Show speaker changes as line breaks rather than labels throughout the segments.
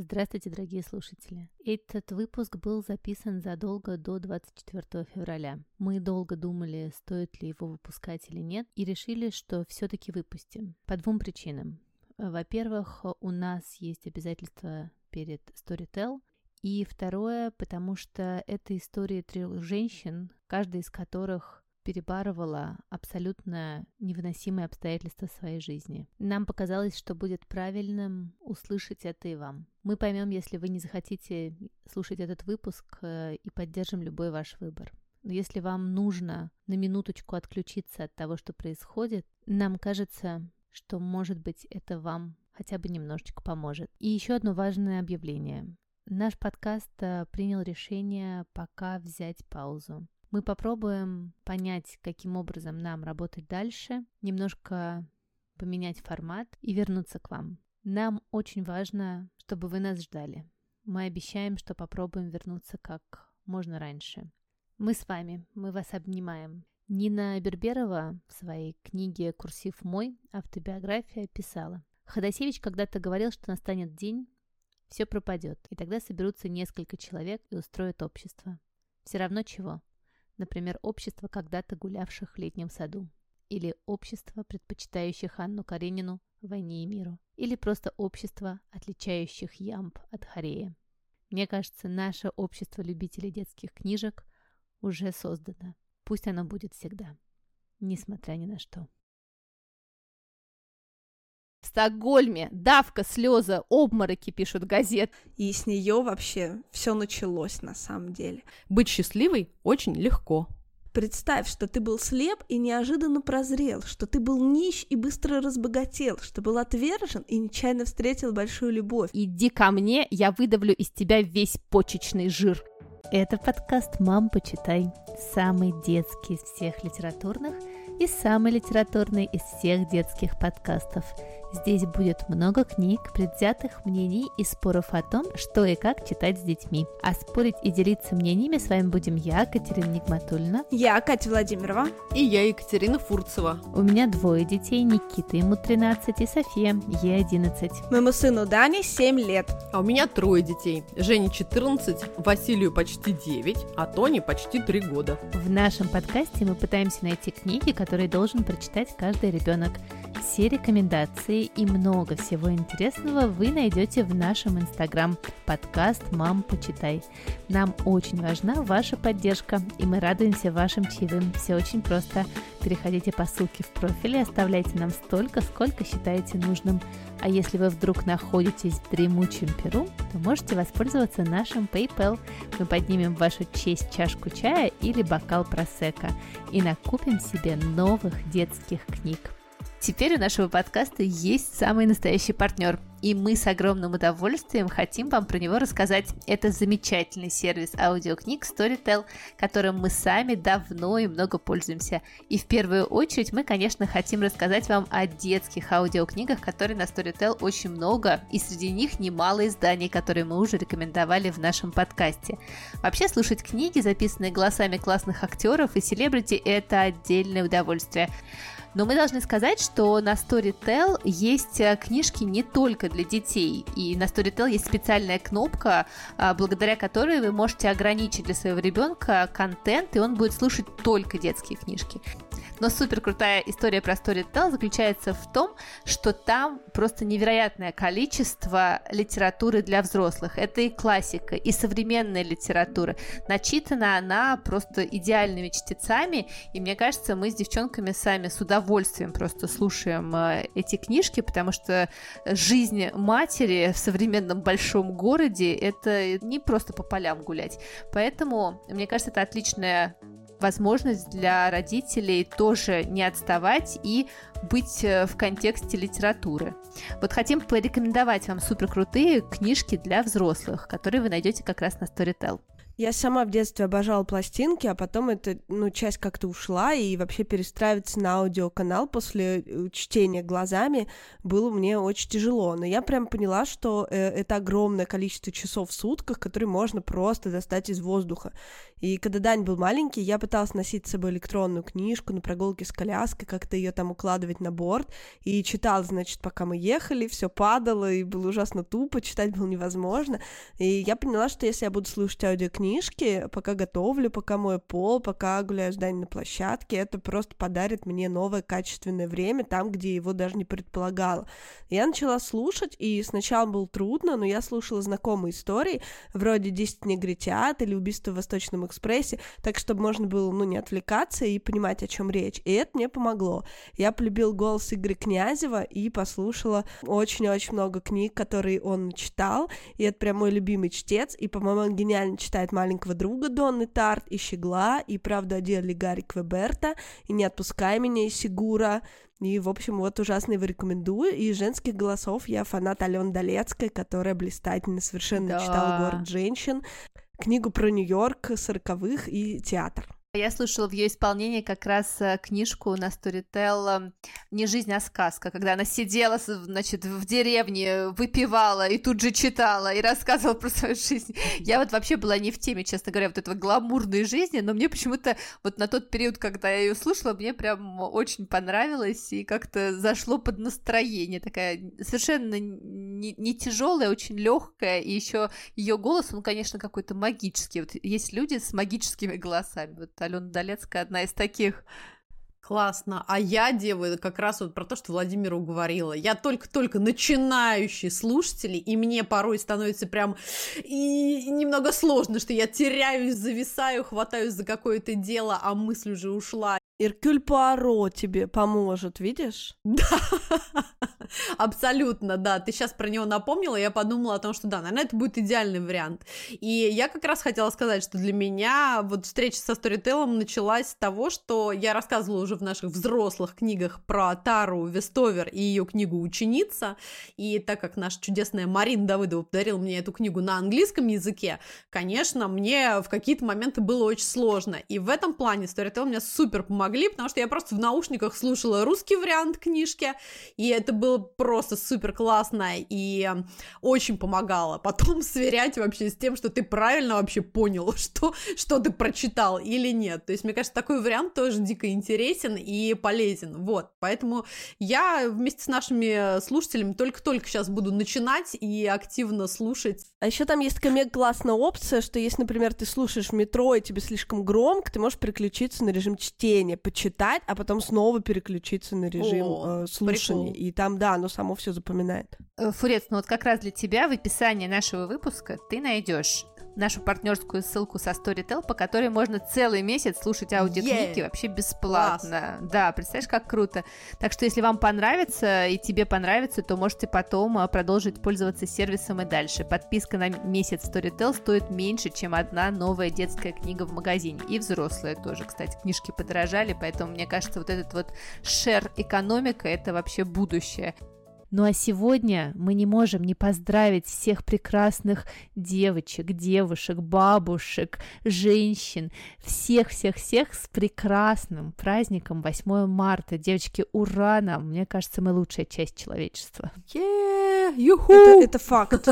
Здравствуйте, дорогие слушатели. Этот выпуск был записан задолго до 24 февраля. Мы долго думали, стоит ли его выпускать или нет, и решили, что все-таки выпустим. По двум причинам. Во-первых, у нас есть обязательства перед Storytel, и второе, потому что это история трех женщин, каждая из которых перебарывала абсолютно невыносимые обстоятельства своей жизни. Нам показалось, что будет правильным услышать это и вам. Мы поймем, если вы не захотите слушать этот выпуск э, и поддержим любой ваш выбор. Но если вам нужно на минуточку отключиться от того, что происходит, нам кажется, что, может быть, это вам хотя бы немножечко поможет. И еще одно важное объявление. Наш подкаст э, принял решение пока взять паузу. Мы попробуем понять, каким образом нам работать дальше, немножко поменять формат и вернуться к вам. Нам очень важно, чтобы вы нас ждали. Мы обещаем, что попробуем вернуться как можно раньше. Мы с вами, мы вас обнимаем. Нина Берберова в своей книге «Курсив мой. Автобиография» писала. Ходосевич когда-то говорил, что настанет день, все пропадет, и тогда соберутся несколько человек и устроят общество. Все равно чего? Например, общество когда-то гулявших в летнем саду, или общество, предпочитающих Анну Каренину «Войне и миру», или просто общество, отличающих ямб от хорея. Мне кажется, наше общество любителей детских книжек уже создано. Пусть оно будет всегда, несмотря ни на что.
В Стокгольме давка, слезы, обмороки, пишут газет.
И с нее вообще все началось на самом деле.
Быть счастливой очень легко.
Представь, что ты был слеп и неожиданно прозрел, что ты был нищ и быстро разбогател, что был отвержен и нечаянно встретил большую любовь.
Иди ко мне, я выдавлю из тебя весь почечный жир.
Это подкаст «Мам, почитай». Самый детский из всех литературных и самый литературный из всех детских подкастов – Здесь будет много книг, предвзятых мнений и споров о том, что и как читать с детьми. А спорить и делиться мнениями с вами будем я, Катерина Нигматульна.
Я, Катя Владимирова.
И я, Екатерина Фурцева.
У меня двое детей, Никита, ему 13, и София, ей 11.
Моему сыну Дане 7 лет.
А у меня трое детей. Жене 14, Василию почти 9, а Тоне почти 3 года.
В нашем подкасте мы пытаемся найти книги, которые должен прочитать каждый ребенок. Все рекомендации и много всего интересного вы найдете в нашем инстаграм подкаст «Мам, почитай». Нам очень важна ваша поддержка, и мы радуемся вашим чаевым. Все очень просто. Переходите по ссылке в профиле, оставляйте нам столько, сколько считаете нужным. А если вы вдруг находитесь в дремучем Перу, то можете воспользоваться нашим PayPal. Мы поднимем в вашу честь чашку чая или бокал просека и накупим себе новых детских книг. Теперь у нашего подкаста есть самый настоящий партнер, и мы с огромным удовольствием хотим вам про него рассказать. Это замечательный сервис аудиокниг Storytel, которым мы сами давно и много пользуемся. И в первую очередь мы, конечно, хотим рассказать вам о детских аудиокнигах, которые на Storytel очень много, и среди них немало изданий, которые мы уже рекомендовали в нашем подкасте. Вообще слушать книги, записанные голосами классных актеров и селебрити, это отдельное удовольствие. Но мы должны сказать, что на Storytel есть э, книжки не только для детей. И на Storytel есть специальная кнопка, а, благодаря которой вы можете ограничить для своего ребенка контент, и он будет слушать только детские книжки. Но супер крутая история про Storytel заключается в том, что там просто невероятное количество литературы для взрослых. Это и классика, и современная литература. Начитана она просто идеальными чтецами, и мне кажется, мы с девчонками сами с удовольствием просто слушаем э, эти книжки, потому что жизнь матери в современном большом городе это не просто по полям гулять. Поэтому, мне кажется, это отличная возможность для родителей тоже не отставать и быть э, в контексте литературы. Вот хотим порекомендовать вам супер крутые книжки для взрослых, которые вы найдете как раз на Storytel.
Я сама в детстве обожала пластинки, а потом эта ну, часть как-то ушла, и вообще перестраиваться на аудиоканал после э, чтения глазами было мне очень тяжело. Но я прям поняла, что э, это огромное количество часов в сутках, которые можно просто достать из воздуха. И когда Дань был маленький, я пыталась носить с собой электронную книжку на прогулке с коляской, как-то ее там укладывать на борт, и читал, значит, пока мы ехали, все падало, и было ужасно тупо, читать было невозможно. И я поняла, что если я буду слушать аудиокнигу, книжки, пока готовлю, пока мою пол, пока гуляю с Даней на площадке, это просто подарит мне новое качественное время там, где его даже не предполагала. Я начала слушать, и сначала было трудно, но я слушала знакомые истории, вроде «10 негритят» или «Убийство в Восточном экспрессе», так, чтобы можно было, ну, не отвлекаться и понимать, о чем речь. И это мне помогло. Я полюбил голос Игоря Князева и послушала очень-очень много книг, которые он читал, и это прям мой любимый чтец, и, по-моему, он гениально читает маленького друга Донны Тарт, и Щегла, и правда о деле Гарри Квеберта, и не отпускай меня из Сигура, и, в общем, вот ужасно его рекомендую. И женских голосов я фанат Алены Долецкой, которая блистательно совершенно да. читала «Город женщин», книгу про Нью-Йорк сороковых и театр.
Я слушала в ее исполнении как раз э, книжку на Storytel «Не жизнь, а сказка», когда она сидела, значит, в деревне, выпивала и тут же читала и рассказывала про свою жизнь. Я вот вообще была не в теме, честно говоря, вот этого гламурной жизни, но мне почему-то вот на тот период, когда я ее слушала, мне прям очень понравилось и как-то зашло под настроение. Такая совершенно не, не тяжелая, очень легкая, и еще ее голос, он, конечно, какой-то магический. Вот есть люди с магическими голосами. Вот Алена Долецкая одна из таких.
Классно. А я делаю как раз вот про то, что Владимиру говорила. Я только-только начинающий слушатель, и мне порой становится прям и немного сложно, что я теряюсь, зависаю, хватаюсь за какое-то дело, а мысль уже ушла.
Иркюль Пуаро тебе поможет, видишь?
Да, абсолютно, да. Ты сейчас про него напомнила, я подумала о том, что да, наверное, это будет идеальный вариант. И я как раз хотела сказать, что для меня вот встреча со сторителлом началась с того, что я рассказывала уже в наших взрослых книгах про Тару Вестовер и ее книгу «Ученица», и так как наша чудесная Марина Давыдова подарила мне эту книгу на английском языке, конечно, мне в какие-то моменты было очень сложно. И в этом плане сторител мне супер помогал помогли, потому что я просто в наушниках слушала русский вариант книжки, и это было просто супер классно и очень помогало. Потом сверять вообще с тем, что ты правильно вообще понял, что, что ты прочитал или нет. То есть, мне кажется, такой вариант тоже дико интересен и полезен. Вот, поэтому я вместе с нашими слушателями только-только сейчас буду начинать и активно слушать.
А еще там есть такая мега классная опция, что если, например, ты слушаешь в метро и тебе слишком громко, ты можешь переключиться на режим чтения почитать, а потом снова переключиться на режим О, э, слушания. Прикол. И там, да, оно само все запоминает.
Э, Фурец, ну вот как раз для тебя в описании нашего выпуска ты найдешь нашу партнерскую ссылку со Storytel, по которой можно целый месяц слушать аудиокниги yeah. вообще бесплатно. Класс. Да, представляешь, как круто. Так что, если вам понравится и тебе понравится, то можете потом а, продолжить пользоваться сервисом и дальше. Подписка на месяц Storytel стоит меньше, чем одна новая детская книга в магазине. И взрослая тоже, кстати, книжки подорожали, поэтому мне кажется, вот этот вот шер экономика это вообще будущее. Ну а сегодня мы не можем не поздравить всех прекрасных девочек, девушек, бабушек, женщин, всех-всех-всех с прекрасным праздником 8 марта. Девочки, ура нам! Мне кажется, мы лучшая часть человечества.
Yeah, это, это факт.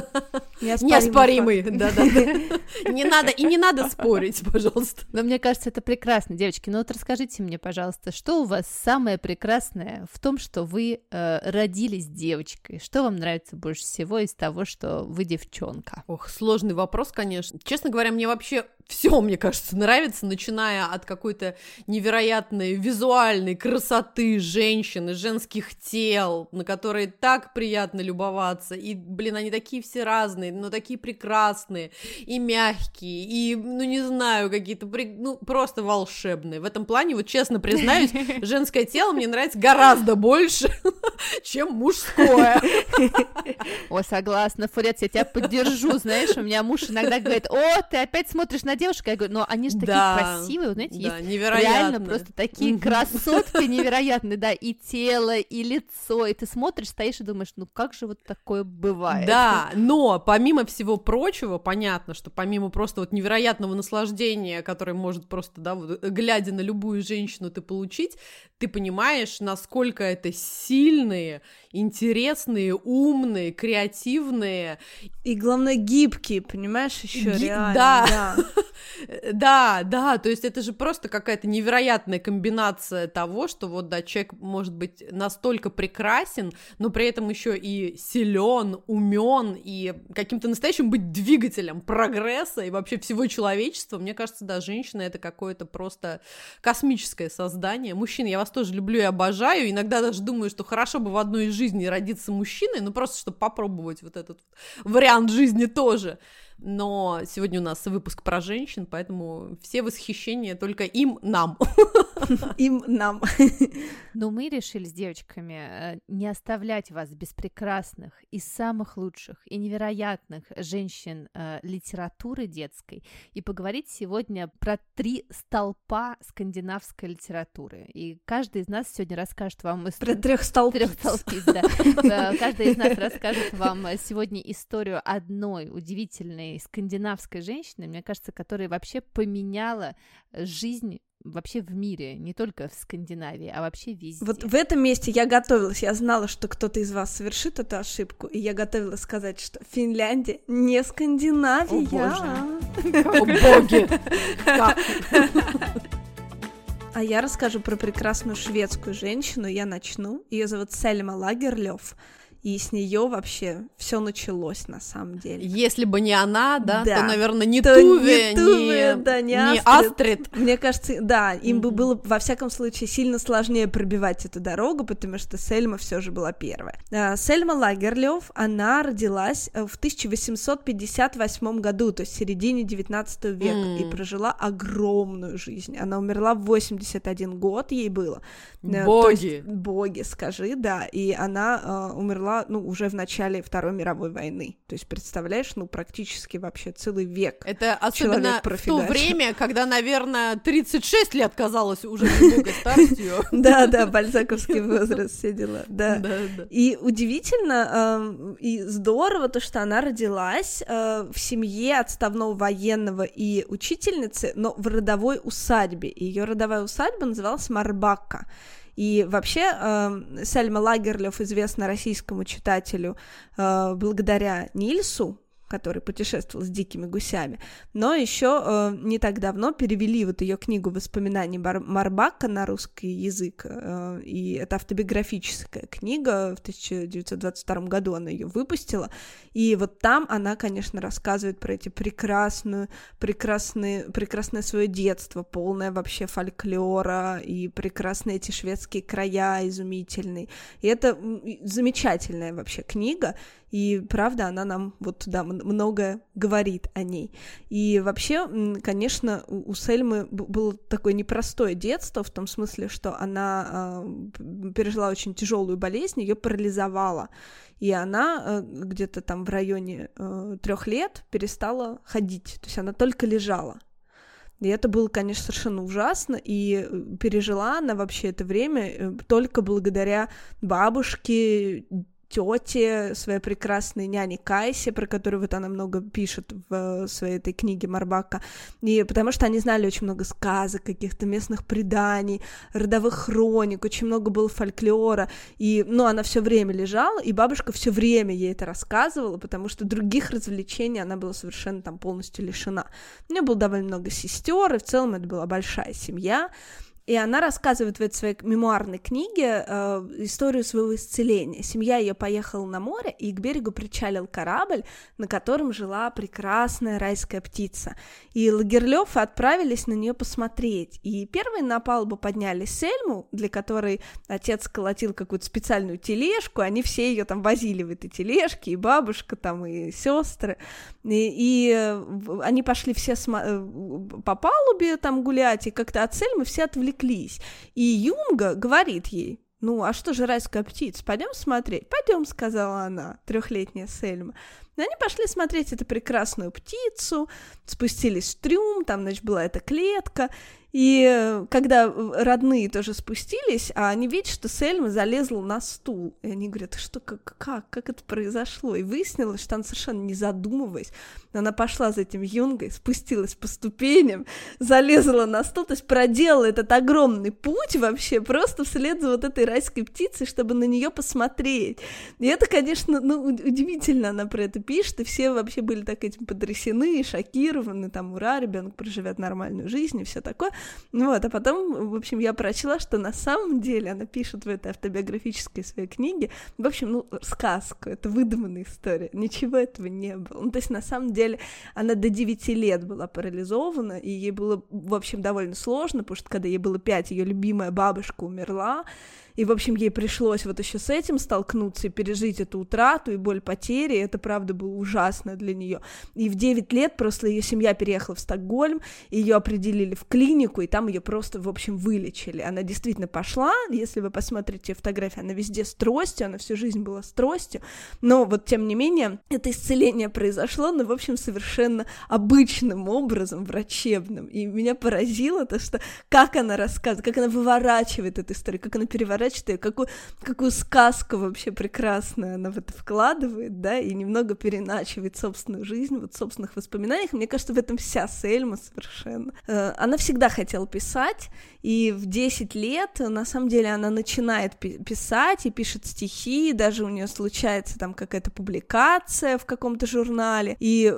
Неоспоримый. Да-да. Не надо, и не надо спорить, пожалуйста.
Но мне кажется, это прекрасно. Девочки, ну вот расскажите мне, пожалуйста, что у вас самое прекрасное в том, что вы э, родились девочкой? Что вам нравится больше всего из того, что вы девчонка?
Ох, сложный вопрос, конечно. Честно говоря, мне вообще все, мне кажется, нравится, начиная от какой-то невероятной визуальной красоты женщины, женских тел, на которые так приятно любоваться. И, блин, они такие все разные, но такие прекрасные, и мягкие, и, ну, не знаю, какие-то, ну, просто волшебные. В этом плане, вот честно признаюсь, женское тело мне нравится гораздо больше, чем мужское.
О, согласна, Фурец, я тебя поддержу, знаешь, у меня муж иногда говорит, о, ты опять смотришь на про девушек, я говорю, но они же такие
Да,
красивые, вот знаете,
Да,
есть реально просто такие красотки невероятные, да, и тело, и лицо, и ты смотришь, стоишь и думаешь, ну как же вот такое бывает?
Да, но помимо всего прочего, понятно, что помимо просто вот невероятного наслаждения, которое может просто, да, вот, э, глядя на любую женщину ты получить, ты понимаешь, насколько это сильные, интересные, умные, креативные.
И главное, гибкие, понимаешь, еще
Ги-
реально.
да. Э, Да, да, то есть это же просто какая-то невероятная комбинация того, что вот, да, человек может быть настолько прекрасен, но при этом еще и силен, умен и каким-то настоящим быть двигателем прогресса и вообще всего человечества. Мне кажется, да, женщина это какое-то просто космическое создание. Мужчины, я вас тоже люблю и обожаю. Иногда даже думаю, что хорошо бы в одной из жизней родиться мужчиной, ну просто чтобы попробовать вот этот вариант жизни тоже. Но сегодня у нас выпуск про женщин, поэтому все восхищения только им, нам.
Им, нам.
Но мы решили с девочками э, не оставлять вас без прекрасных и самых лучших и невероятных женщин э, литературы детской и поговорить сегодня про три столпа скандинавской литературы. И каждый из нас сегодня расскажет вам
Про трех столб.
Трех столпиц, да. Э, Каждый из нас расскажет вам сегодня историю одной удивительной скандинавской женщины, мне кажется, которая вообще поменяла жизнь вообще в мире, не только в Скандинавии, а вообще везде.
Вот в этом месте я готовилась, я знала, что кто-то из вас совершит эту ошибку, и я готовилась сказать, что Финляндия не Скандинавия.
О, боги! Как?
А я расскажу про прекрасную шведскую женщину, я начну. Ее зовут Сельма Лагерлёв, и с нее вообще все началось на самом деле.
Если бы не она, да,
Да.
то, наверное, не
То
Туве,
не Туве, да, не
не
Астрид.
Астрид.
Мне кажется, да, им бы
Мгм.
было, во всяком случае, сильно сложнее пробивать эту дорогу, потому что Сельма все же была первая. А, Сельма Лагерлёв, она родилась э, в 1858 году, то есть в середине 19 века,
М.
и прожила огромную жизнь. Она умерла в 81 год, ей было. Э,
Боги.
есть- боги, скажи, да. И она э, умерла, ну, уже в начале Второй мировой войны. То есть, представляешь, ну, практически вообще целый век.
Это особенно в то время, когда, наверное, 36 лет казалось уже старостью.
Да, да, бальзаковский возраст, все дела, да. И удивительно и здорово то, что она родилась э, в семье отставного военного и учительницы, но в родовой усадьбе. Ее родовая усадьба называлась Марбакка. И вообще эм, Сельма Лагерлёв известна российскому читателю э, благодаря Нильсу, который путешествовал с дикими гусями, но еще э, не так давно перевели вот ее книгу воспоминаний Бар- Марбака на русский язык, э, и это автобиографическая книга, в 1922 году она ее выпустила, и вот там она, конечно, рассказывает про эти прекрасную, прекрасные, прекрасное свое детство, полное вообще фольклора, и прекрасные эти шведские края изумительные, и это замечательная вообще книга, и правда, она нам вот да, м- многое говорит о ней. И вообще, конечно, у Сельмы было такое непростое детство, в том смысле, что она п- пережила очень тяжелую болезнь, ее парализовала. И она э, где-то там в районе трех лет перестала ходить. То есть она только лежала. И это было, конечно, совершенно ужасно, и э, пережила она вообще это время э, только благодаря бабушке, тете, своей прекрасной няне Кайсе, про которую вот она много пишет в э, своей этой книге Марбака, и потому что они знали очень много сказок, каких-то местных преданий, родовых хроник, очень много было фольклора, и, ну, она все время лежала, и бабушка все время ей это рассказывала, потому что других развлечений она была совершенно там полностью лишена. У нее было довольно много сестер, и в целом это была большая семья, и она рассказывает в этой своей мемуарной книге э, историю своего исцеления. Семья ее поехала на море, и к берегу причалил корабль, на котором жила прекрасная райская птица. И Лагерлёв отправились на нее посмотреть. И первые на палубу подняли Сельму, для которой отец колотил какую-то специальную тележку, они все ее там возили в этой тележке, и бабушка там, и сестры. И, и э, они пошли все э, по палубе там гулять, и как-то от Сельмы все отвлеклись. И Юнга говорит ей, ну, а что же райская птица? Пойдем смотреть. Пойдем, сказала она, трехлетняя Сельма. И они пошли смотреть эту прекрасную птицу, спустились в трюм, там, значит, была эта клетка, и э, когда родные тоже спустились, а они видят, что Сельма залезла на стул. И они говорят, что, как, как, как это произошло? И выяснилось, что она совершенно не задумываясь, она пошла за этим юнгой, спустилась по ступеням, залезла на стул, то есть проделала этот огромный путь вообще просто вслед за вот этой райской птицей, чтобы на нее посмотреть. И это, конечно, ну, удивительно она про это пишет, и все вообще были так этим потрясены, шокированы, там, ура, ребенок проживет нормальную жизнь и все такое. Вот, а потом, в общем, я прочла, что на самом деле она пишет в этой автобиографической своей книге, в общем, ну, сказку, это выдуманная история, ничего этого не было. Ну, то есть, на самом деле, она до 9 лет была парализована, и ей было, в общем, довольно сложно, потому что когда ей было 5, ее любимая бабушка умерла, и, в общем, ей пришлось вот еще с этим столкнуться и пережить эту утрату и боль потери. И это, правда, было ужасно для нее. И в 9 лет просто ее семья переехала в Стокгольм, ее определили в клинику, и там ее просто, в общем, вылечили. Она действительно пошла, если вы посмотрите фотографии, она везде с тростью, она всю жизнь была с тростью, но вот, тем не менее, это исцеление произошло, но, в общем, совершенно обычным образом, врачебным. И меня поразило то, что как она рассказывает, как она выворачивает эту историю, как она переворачивает прочитаю, какую, какую сказку вообще прекрасную она в это вкладывает, да, и немного переначивает собственную жизнь, вот собственных воспоминаниях. Мне кажется, в этом вся Сельма совершенно. Э, она всегда хотела писать, и в 10 лет, на самом деле, она начинает писать и пишет стихи, даже у нее случается там какая-то публикация в каком-то журнале, и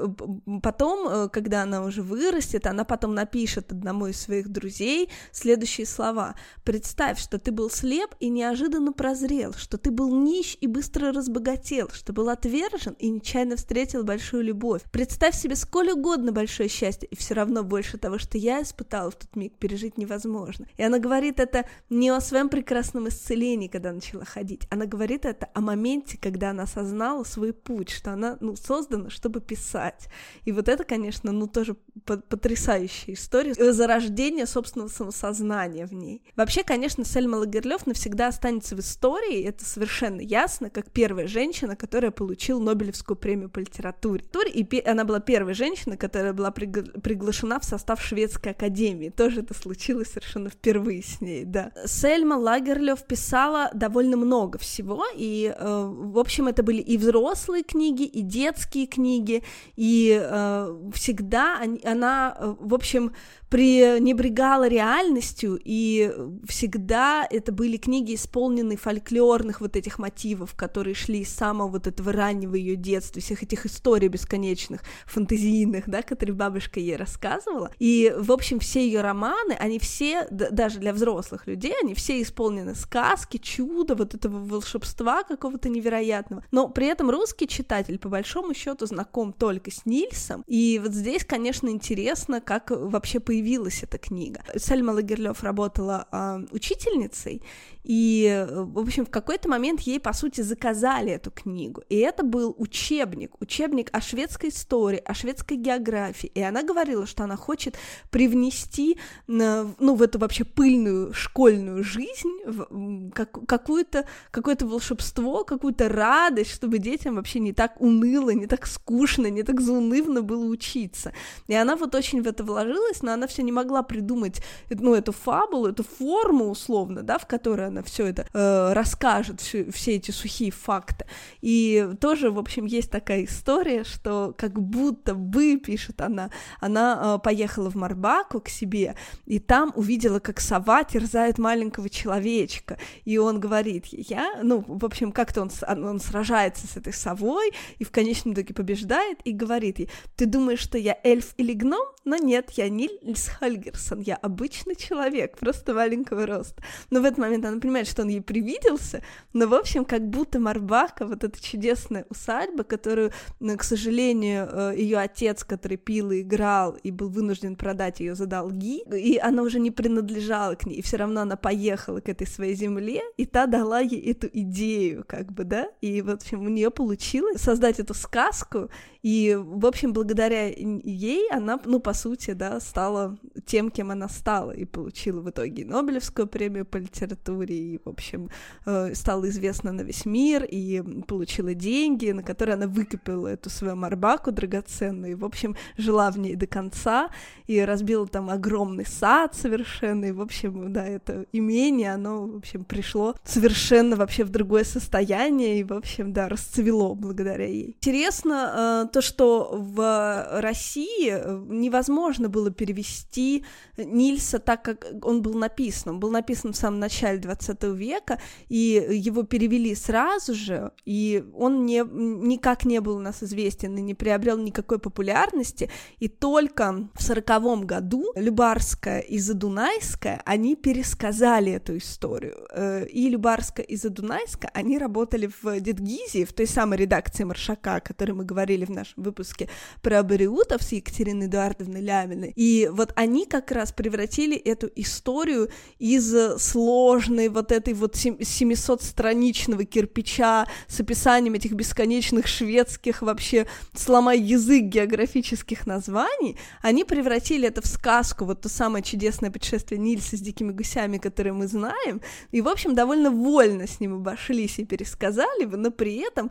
потом, э, когда она уже вырастет, она потом напишет одному из своих друзей следующие слова. «Представь, что ты был слеп и неожиданно прозрел, что ты был нищ и быстро разбогател, что был отвержен и нечаянно встретил большую любовь. Представь себе сколь угодно большое счастье, и все равно больше того, что я испытала в тот миг, пережить невозможно. И она говорит это не о своем прекрасном исцелении, когда начала ходить, она говорит это о моменте, когда она осознала свой путь, что она, ну, создана, чтобы писать. И вот это, конечно, ну, тоже потрясающая история зарождения собственного самосознания в ней. Вообще, конечно, Сельма Лагерлёв навсегда навсегда останется в истории, это совершенно ясно, как первая женщина, которая получила Нобелевскую премию по литературе. И она была первой женщиной, которая была пригла- приглашена в состав шведской академии. Тоже это случилось совершенно впервые с ней, да. Сельма Лагерлёв писала довольно много всего, и, э, в общем, это были и взрослые книги, и детские книги, и э, всегда она, э, в общем, пренебрегала реальностью, и всегда это были книги, исполненные фольклорных вот этих мотивов, которые шли с самого вот этого раннего ее детства, всех этих историй бесконечных, фантазийных, да, которые бабушка ей рассказывала. И, в общем, все ее романы, они все, даже для взрослых людей, они все исполнены сказки, чуда, вот этого волшебства какого-то невероятного. Но при этом русский читатель, по большому счету, знаком только с Нильсом. И вот здесь, конечно, интересно, как вообще появилась эта книга. Сальма Лагерлёв работала э, учительницей, и, в общем, в какой-то момент ей, по сути, заказали эту книгу. И это был учебник, учебник о шведской истории, о шведской географии. И она говорила, что она хочет привнести, ну, в эту вообще пыльную школьную жизнь как, какое-то какое волшебство, какую-то радость, чтобы детям вообще не так уныло, не так скучно, не так заунывно было учиться. И она вот очень в это вложилась, но она все не могла придумать, ну, эту фабулу, эту форму условно, да, в которой она все это э, расскажет, все, все эти сухие факты. И тоже, в общем, есть такая история, что как будто бы, пишет она, она э, поехала в Марбаку к себе, и там увидела, как сова терзает маленького человечка, и он говорит я, ну, в общем, как-то он, он сражается с этой совой, и в конечном итоге побеждает, и говорит ей, ты думаешь, что я эльф или гном? Но нет, я Нильс Хольгерсон, я обычный человек, просто маленького роста. Но в этот момент она понимает, что он ей привиделся, но, в общем, как будто Марбака, вот эта чудесная усадьба, которую, ну, к сожалению, э, ее отец, который пил и играл, и был вынужден продать ее за долги, и она уже не принадлежала к ней, и все равно она поехала к этой своей земле, и та дала ей эту идею, как бы, да, и, в общем, у нее получилось создать эту сказку, и, в общем, благодаря ей она, ну, по сути, да, стала тем, кем она стала, и получила в итоге Нобелевскую премию по литературе, и, в общем, э, стала известна на весь мир, и получила деньги, на которые она выкупила эту свою марбаку драгоценную, и, в общем, жила в ней до конца, и разбила там огромный сад совершенно, и, в общем, да, это имение, оно, в общем, пришло совершенно вообще в другое состояние, и, в общем, да, расцвело благодаря ей. Интересно э, то, что в России э, невозможно было перевести Нильса так, как он был написан. Он был написан в самом начале 20 века, и его перевели сразу же, и он не, никак не был у нас известен и не приобрел никакой популярности, и только в сороковом году Любарская и Задунайская, они пересказали эту историю. Э, и Любарская и Задунайская, они работали в Дедгизе, в той самой редакции Маршака, о которой мы говорили в нашем выпуске про Бариутов с Екатериной Эдуардовной Ляминой. И вот они как раз превратили эту историю из сложной вот этой вот 700-страничного кирпича с описанием этих бесконечных шведских вообще сломай язык географических названий, они превратили это в сказку, вот то самое чудесное путешествие Нильса с дикими гусями, которое мы знаем, и, в общем, довольно вольно с ним обошлись и пересказали, но при этом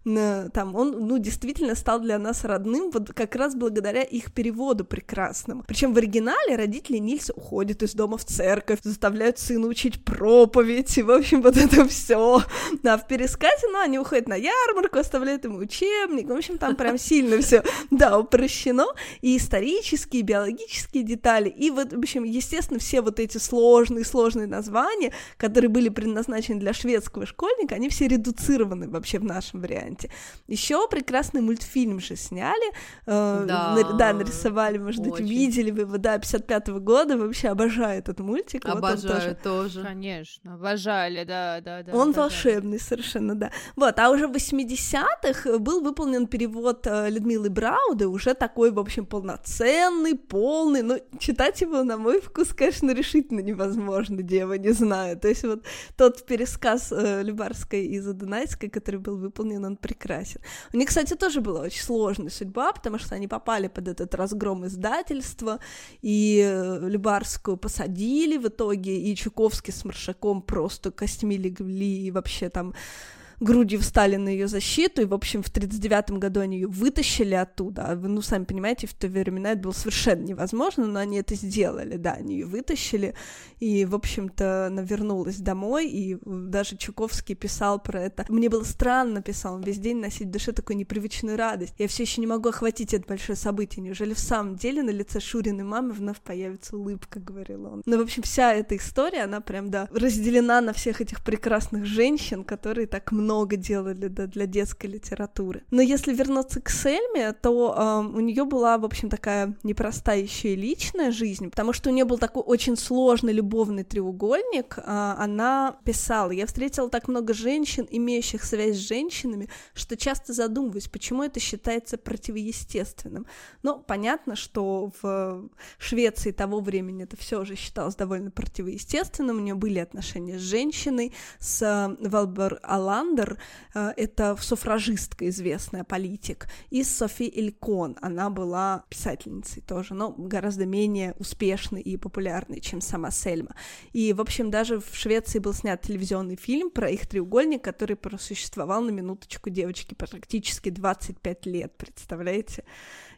там он, ну, действительно стал для нас родным, вот как раз благодаря их переводу прекрасному. Причем в оригинале родители Нильса уходят из дома в церковь, заставляют сына учить проповедь, и, в общем, вот это все. А в пересказе, ну, они уходят на ярмарку, оставляют ему учебник, в общем, там прям сильно все, да, упрощено, и исторические, и биологические детали, и вот, в общем, естественно, все вот эти сложные-сложные названия, которые были предназначены для шведского школьника, они все редуцированы вообще в нашем варианте. Еще прекрасный мультфильм же сняли, э, да, да, нарисовали, может быть, видели вы его, да, 55-го года, вообще обожаю этот мультик.
Обожаю вот тоже.
тоже. Конечно, обожали, да, да, да.
Он
да,
волшебный
да.
совершенно, да. Вот, а уже в 80-х был выполнен перевод э, Людмилы Брауды, уже такой, в общем, полноценный, полный, но читать его, на мой вкус, конечно, решительно невозможно, дева, не знаю. То есть вот тот пересказ э, Любарской и Задунайской, который был выполнен, он прекрасен. У них, кстати, тоже была очень сложная судьба, потому что они попали под этот разгром издательства, и э, Любарскую посадили в итоге, и Чуковский с Маршаком просто костьми легли, и вообще там грудью встали на ее защиту, и, в общем, в 39 году они ее вытащили оттуда. А вы, ну, сами понимаете, в те времена это было совершенно невозможно, но они это сделали, да, они ее вытащили, и, в общем-то, она вернулась домой, и даже Чуковский писал про это. Мне было странно, писал, он весь день носить в душе такую непривычную радость. Я все еще не могу охватить это большое событие. Неужели в самом деле на лице Шуриной мамы вновь появится улыбка, говорил он. Ну, в общем, вся эта история, она прям, да, разделена на всех этих прекрасных женщин, которые так много много делали да, для детской литературы. Но если вернуться к Сельме, то э, у нее была, в общем, такая непростая еще и личная жизнь, потому что у нее был такой очень сложный любовный треугольник. Э, она писала, я встретила так много женщин, имеющих связь с женщинами, что часто задумываюсь, почему это считается противоестественным. Но понятно, что в Швеции того времени это все уже считалось довольно противоестественным. У нее были отношения с женщиной, с Валбер Алан, Александр, э, это суфражистка известная, политик, и Софи Элькон, она была писательницей тоже, но гораздо менее успешной и популярной, чем сама Сельма. И, в общем, даже в Швеции был снят телевизионный фильм про их треугольник, который просуществовал на минуточку девочки практически 25 лет, представляете?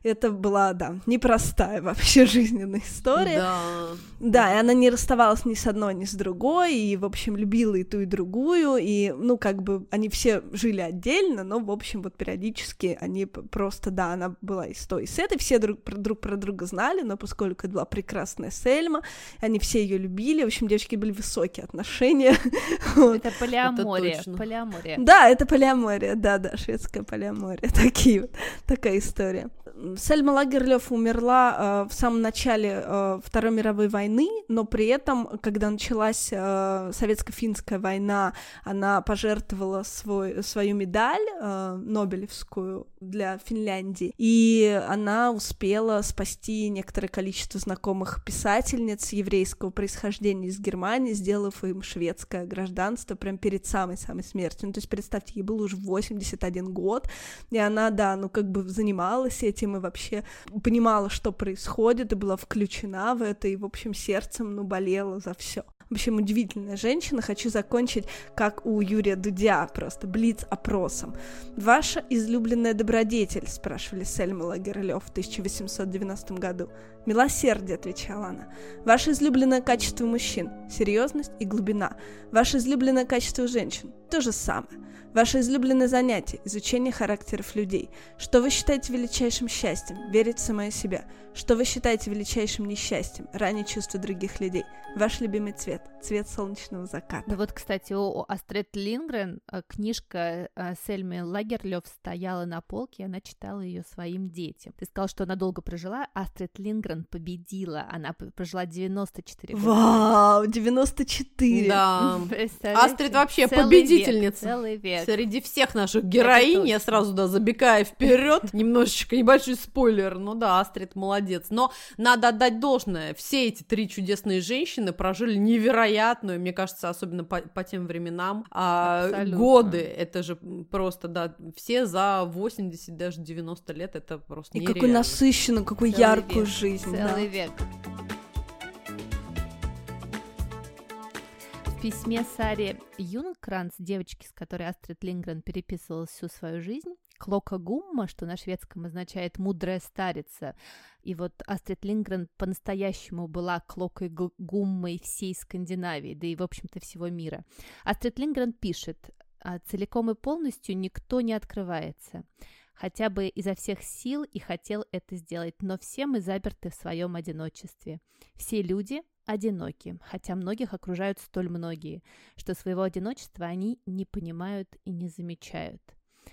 Это была, да, непростая вообще жизненная история.
Да.
Да, и она не расставалась ни с одной, ни с другой, и, в общем, любила и ту, и другую, и, ну, как бы, они все жили отдельно, но, в общем, вот периодически они просто, да, она была и с той, и с этой, все друг про, друг про друга знали, но поскольку это была прекрасная Сельма, они все ее любили, в общем, девочки были высокие отношения.
Это полиамория, полиамория.
Да, это полиамория, да-да, шведская полиамория, такие вот, такая история. Сельма Лагерлёв умерла э, в самом начале э, Второй мировой войны, но при этом, когда началась э, советско-финская война, она пожертвовала свой, свою медаль э, Нобелевскую для Финляндии, и она успела спасти некоторое количество знакомых писательниц еврейского происхождения из Германии, сделав им шведское гражданство прямо перед самой-самой смертью. Ну, то есть, представьте, ей было уже 81 год, и она, да, ну, как бы занималась этим, этим и вообще понимала, что происходит, и была включена в это, и, в общем, сердцем, ну, болела за все. В общем, удивительная женщина. Хочу закончить, как у Юрия Дудя, просто блиц опросом. Ваша излюбленная добродетель, спрашивали Сельма Лагерлёв в 1890 году. Милосердие, отвечала она. Ваше излюбленное качество мужчин – серьезность и глубина. Ваше излюбленное качество женщин – то же самое. Ваше излюбленное занятие – изучение характеров людей. Что вы считаете величайшим счастьем? Верить в самое себя. Что вы считаете величайшим несчастьем? Ранее чувства других людей. Ваш любимый цвет – цвет солнечного заката.
Да вот, кстати, у Астрид Лингрен э, книжка э, Сельмы Лагерлёв стояла на полке, и она читала ее своим детям. Ты сказал, что она долго прожила. Астрид Лингрен победила. Она прожила 94 года.
Вау, 94!
Да. Астрид вообще победительница.
целый век.
Среди всех наших героинь, я сразу, да, забегая вперед, немножечко небольшой спойлер, ну да, Астрид молодец. Но надо отдать должное, все эти три чудесные женщины прожили невероятную, мне кажется, особенно по, по тем временам, а, годы. Это же просто, да, все за 80, даже 90 лет, это просто
И
нереально.
какой насыщенную, какую
Целый
яркую
век.
жизнь. Да.
Целый век. В письме Саре Юнкранц, девочке, с которой Астрид Лингрен переписывалась всю свою жизнь, Клока Гумма, что на шведском означает «мудрая старица», и вот Астрид Лингрен по-настоящему была Клокой Гуммой всей Скандинавии, да и, в общем-то, всего мира. Астрид Лингрен пишет, «А целиком и полностью никто не открывается хотя бы изо всех сил и хотел это сделать, но все мы заперты в своем одиночестве. Все люди одиноки, хотя многих окружают столь многие, что своего одиночества они не понимают и не замечают.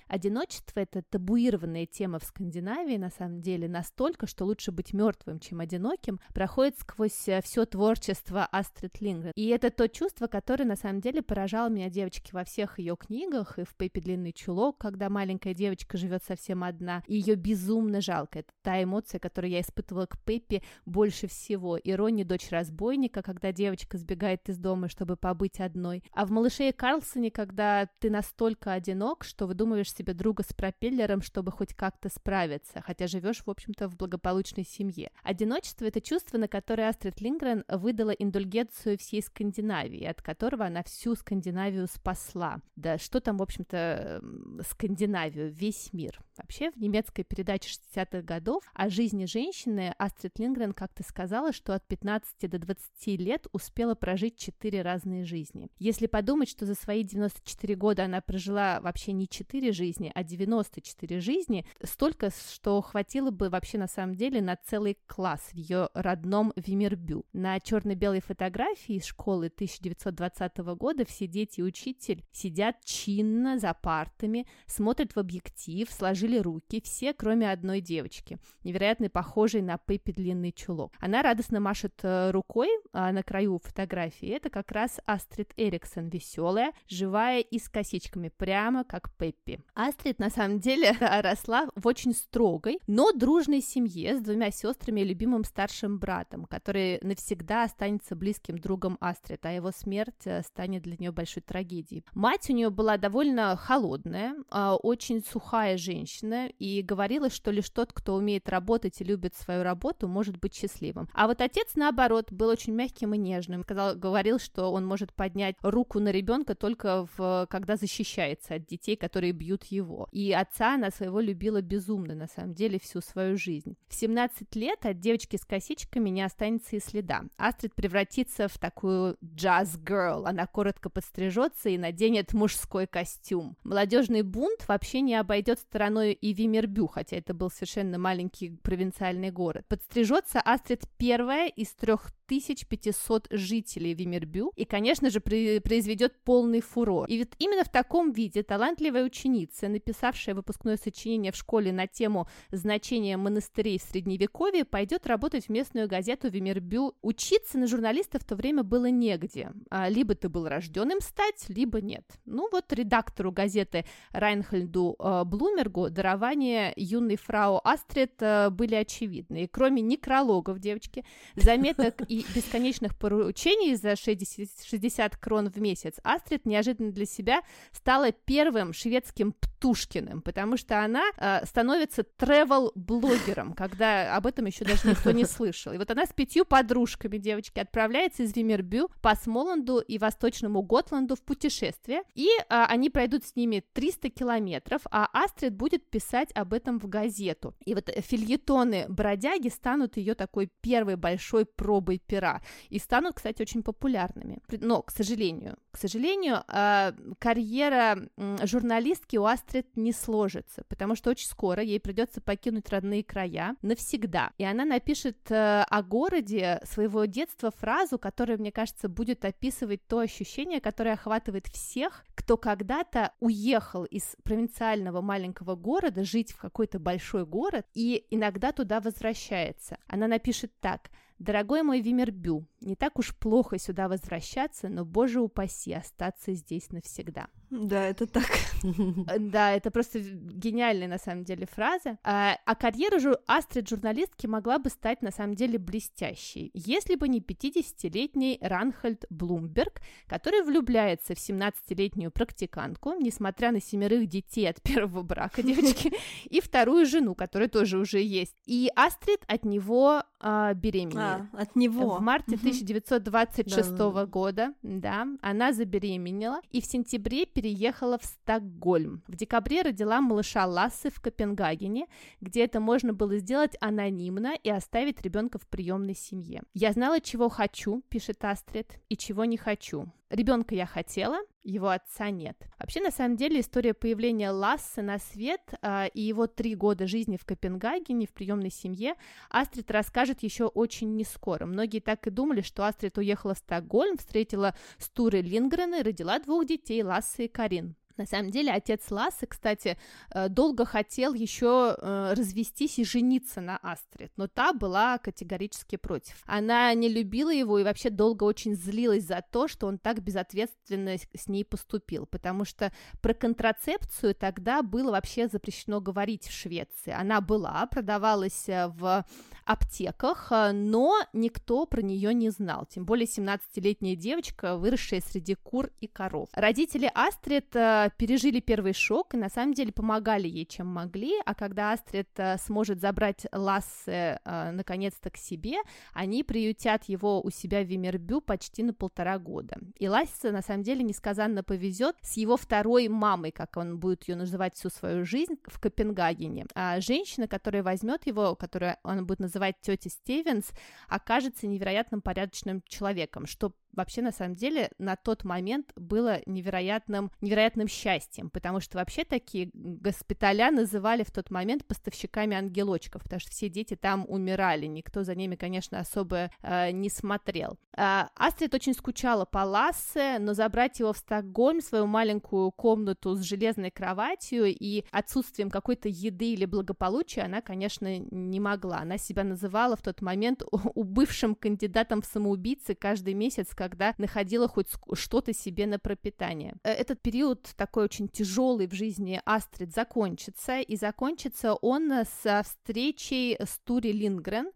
Одиночество – это табуированная тема в Скандинавии, на самом деле, настолько, что лучше быть мертвым, чем одиноким, проходит сквозь все творчество Астрид Лингрен. И это то чувство, которое, на самом деле, поражало меня девочки во всех ее книгах, и в «Пеппи длинный чулок», когда маленькая девочка живет совсем одна, и ее безумно жалко. Это та эмоция, которую я испытывала к Пеппи больше всего. И Ронни, дочь разбойника, когда девочка сбегает из дома, чтобы побыть одной. А в «Малыше Карлсоне», когда ты настолько одинок, что выдумываешь себе друга с пропеллером, чтобы хоть как-то справиться, хотя живешь, в общем-то, в благополучной семье. Одиночество — это чувство, на которое Астрид Лингрен выдала индульгенцию всей Скандинавии, от которого она всю Скандинавию спасла. Да что там, в общем-то, м, Скандинавию, весь мир. Вообще, в немецкой передаче 60-х годов о жизни женщины Астрид Лингрен как-то сказала, что от 15 до 20 лет успела прожить 4 разные жизни. Если подумать, что за свои 94 года она прожила вообще не 4 жизни, а 94 жизни, столько, что хватило бы вообще на самом деле на целый класс в ее родном Вимербю. На черно-белой фотографии из школы 1920 года все дети и учитель сидят чинно за партами, смотрят в объектив, сложили руки, все, кроме одной девочки, невероятно похожей на Пеппи длинный чулок. Она радостно машет э, рукой а, на краю фотографии. Это как раз Астрид Эриксон, веселая, живая и с косичками, прямо как Пеппи. Астрид, на самом деле, росла в очень строгой, но дружной семье с двумя сестрами и любимым старшим братом, который навсегда останется близким другом Астрид, а его смерть э, станет для нее большой трагедией. Мать у нее была довольно холодная, а, очень сухая женщина и говорила, что лишь тот, кто умеет работать и любит свою работу, может быть счастливым. А вот отец, наоборот, был очень мягким и нежным. Сказал, говорил, что он может поднять руку на ребенка только в, когда защищается от детей, которые бьют его. И отца она своего любила безумно, на самом деле, всю свою жизнь. В 17 лет от девочки с косичками не останется и следа. Астрид превратится в такую джаз-герл. Она коротко подстрижется и наденет мужской костюм. Молодежный бунт вообще не обойдет стороной и Вимербю, хотя это был совершенно маленький провинциальный город. Подстрижется Астрид первая из трех 1500 жителей Вимербю и, конечно же, произведет полный фурор. И вот именно в таком виде талантливая ученица, написавшая выпускное сочинение в школе на тему значения монастырей в Средневековье, пойдет работать в местную газету Вимербю. Учиться на журналиста в то время было негде. А, Либо ты был рожден им стать, либо нет. Ну вот редактору газеты Райнхольду э, Блумергу дарования юной фрау Астрид э, были очевидны. И кроме некрологов девочки, заметок и и бесконечных поручений за 60, 60 крон в месяц Астрид неожиданно для себя стала первым шведским Птушкиным, потому что она э, становится travel-блогером, когда об этом еще даже никто не слышал. И вот она с пятью подружками, девочки, отправляется из Вимербю по Смоланду и Восточному Готланду в путешествие, и э, они пройдут с ними 300 километров, а Астрид будет писать об этом в газету. И вот фильетоны бродяги станут ее такой первой большой пробой пера и станут, кстати, очень популярными. Но, к сожалению, к сожалению, э, карьера журналистки у Астрид не сложится, потому что очень скоро ей придется покинуть родные края навсегда. И она напишет э, о городе своего детства фразу, которая, мне кажется, будет описывать то ощущение, которое охватывает всех, кто когда-то уехал из провинциального маленького города жить в какой-то большой город и иногда туда возвращается. Она напишет так – Дорогой мой Вимербю, не так уж плохо сюда возвращаться, но, боже упаси, остаться здесь навсегда.
Да, это так.
Э, да, это просто гениальная на самом деле фраза. А, а карьера жу- Астрид журналистки могла бы стать на самом деле блестящей, если бы не 50-летний Ранхальд Блумберг, который влюбляется в 17-летнюю практикантку, несмотря на семерых детей от первого брака девочки, и вторую жену, которая тоже уже есть. И Астрид от него а, беременеет.
А, от него.
В марте 1926 да. года, да, она забеременела и в сентябре переехала в Стокгольм. В декабре родила малыша Лассы в Копенгагене, где это можно было сделать анонимно и оставить ребенка в приемной семье. Я знала, чего хочу, пишет Астрид, и чего не хочу. Ребенка я хотела, его отца нет. Вообще, на самом деле, история появления Лассы на свет э, и его три года жизни в Копенгагене в приемной семье Астрид расскажет еще очень не скоро. Многие так и думали, что Астрид уехала в Стокгольм, встретила Стуры Лингрена и родила двух детей Лассы и Карин. На самом деле отец Лассы, кстати, э, долго хотел еще э, развестись и жениться на Астрид, но та была категорически против. Она не любила его и вообще долго очень злилась за то, что он так безответственно с ней поступил, потому что про контрацепцию тогда было вообще запрещено говорить в Швеции. Она была, продавалась э, в аптеках, но никто про нее не знал, тем более 17-летняя девочка, выросшая среди кур и коров. Родители Астрид пережили первый шок и на самом деле помогали ей, чем могли, а когда Астрид э, сможет забрать Лассе э, наконец-то к себе, они приютят его у себя в Вимербю почти на полтора года. И Лассе на самом деле несказанно повезет с его второй мамой, как он будет ее называть всю свою жизнь, в Копенгагене. А женщина, которая возьмет его, которую он будет называть тетя Стивенс, окажется невероятным порядочным человеком, что вообще на самом деле на тот момент было невероятным, невероятным счастьем, потому что вообще такие госпиталя называли в тот момент поставщиками ангелочков, потому что все дети там умирали, никто за ними, конечно, особо э, не смотрел. Э, Астрид очень скучала по Лассе, но забрать его в Стокгольм, свою маленькую комнату с железной кроватью и отсутствием какой-то еды или благополучия она, конечно, не могла. Она себя называла в тот момент убывшим кандидатом в самоубийцы каждый месяц, когда находила хоть что-то себе на пропитание. Э, этот период такой очень тяжелый в жизни Астрид закончится, и закончится он с встречей с Тури Лингрен,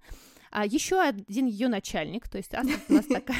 а еще один ее начальник, то есть она у нас такая